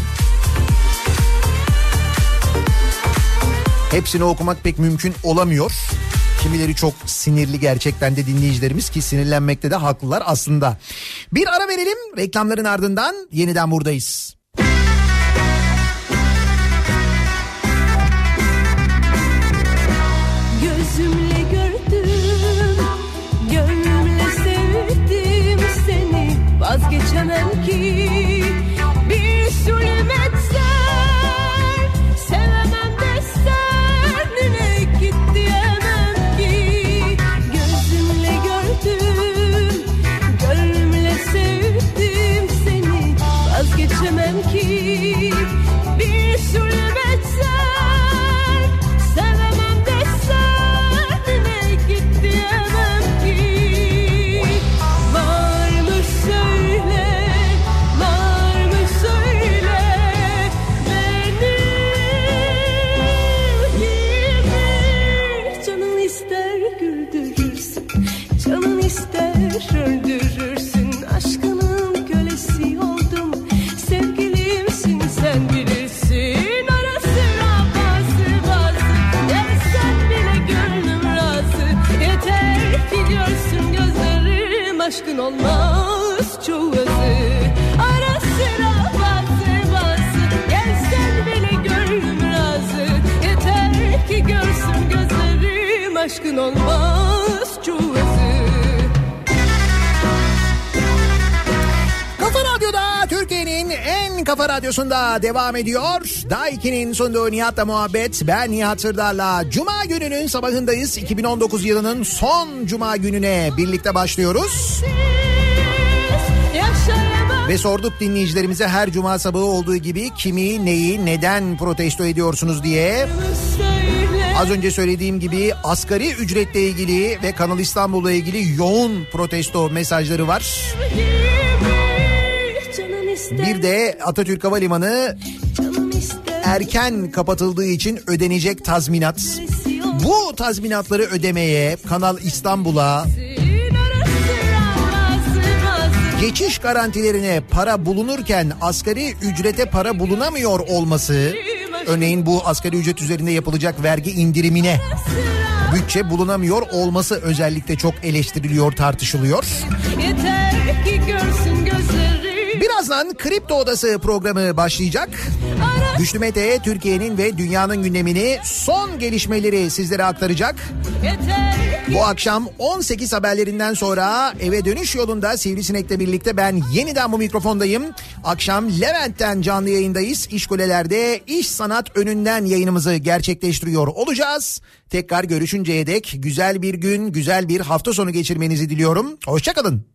hepsini okumak pek mümkün olamıyor. Kimileri çok sinirli gerçekten de dinleyicilerimiz ki sinirlenmekte de haklılar aslında. Bir ara verelim reklamların ardından yeniden buradayız. Devam ediyor. Daiki'nin sunduğu Nihat'la muhabbet. Ben Nihat Sırdar'la Cuma gününün sabahındayız. 2019 yılının son Cuma gününe birlikte başlıyoruz. Ve sorduk dinleyicilerimize her Cuma sabahı olduğu gibi kimi, neyi, neden protesto ediyorsunuz diye. Az önce söylediğim gibi asgari ücretle ilgili ve Kanal İstanbul'la ilgili yoğun protesto mesajları var. İster, Bir de Atatürk Havalimanı erken kapatıldığı için ödenecek tazminat. Bu tazminatları ödemeye Kanal İstanbul'a geçiş garantilerine para bulunurken asgari ücrete para bulunamıyor olması örneğin bu asgari ücret üzerinde yapılacak vergi indirimine bütçe bulunamıyor olması özellikle çok eleştiriliyor tartışılıyor. Yeter ki görsün Birazdan Kripto Odası programı başlayacak. Güçlü Mete Türkiye'nin ve dünyanın gündemini son gelişmeleri sizlere aktaracak. Bu akşam 18 haberlerinden sonra eve dönüş yolunda Sivrisinek'le birlikte ben yeniden bu mikrofondayım. Akşam Levent'ten canlı yayındayız. İşkuleler'de iş sanat önünden yayınımızı gerçekleştiriyor olacağız. Tekrar görüşünceye dek güzel bir gün, güzel bir hafta sonu geçirmenizi diliyorum. Hoşçakalın.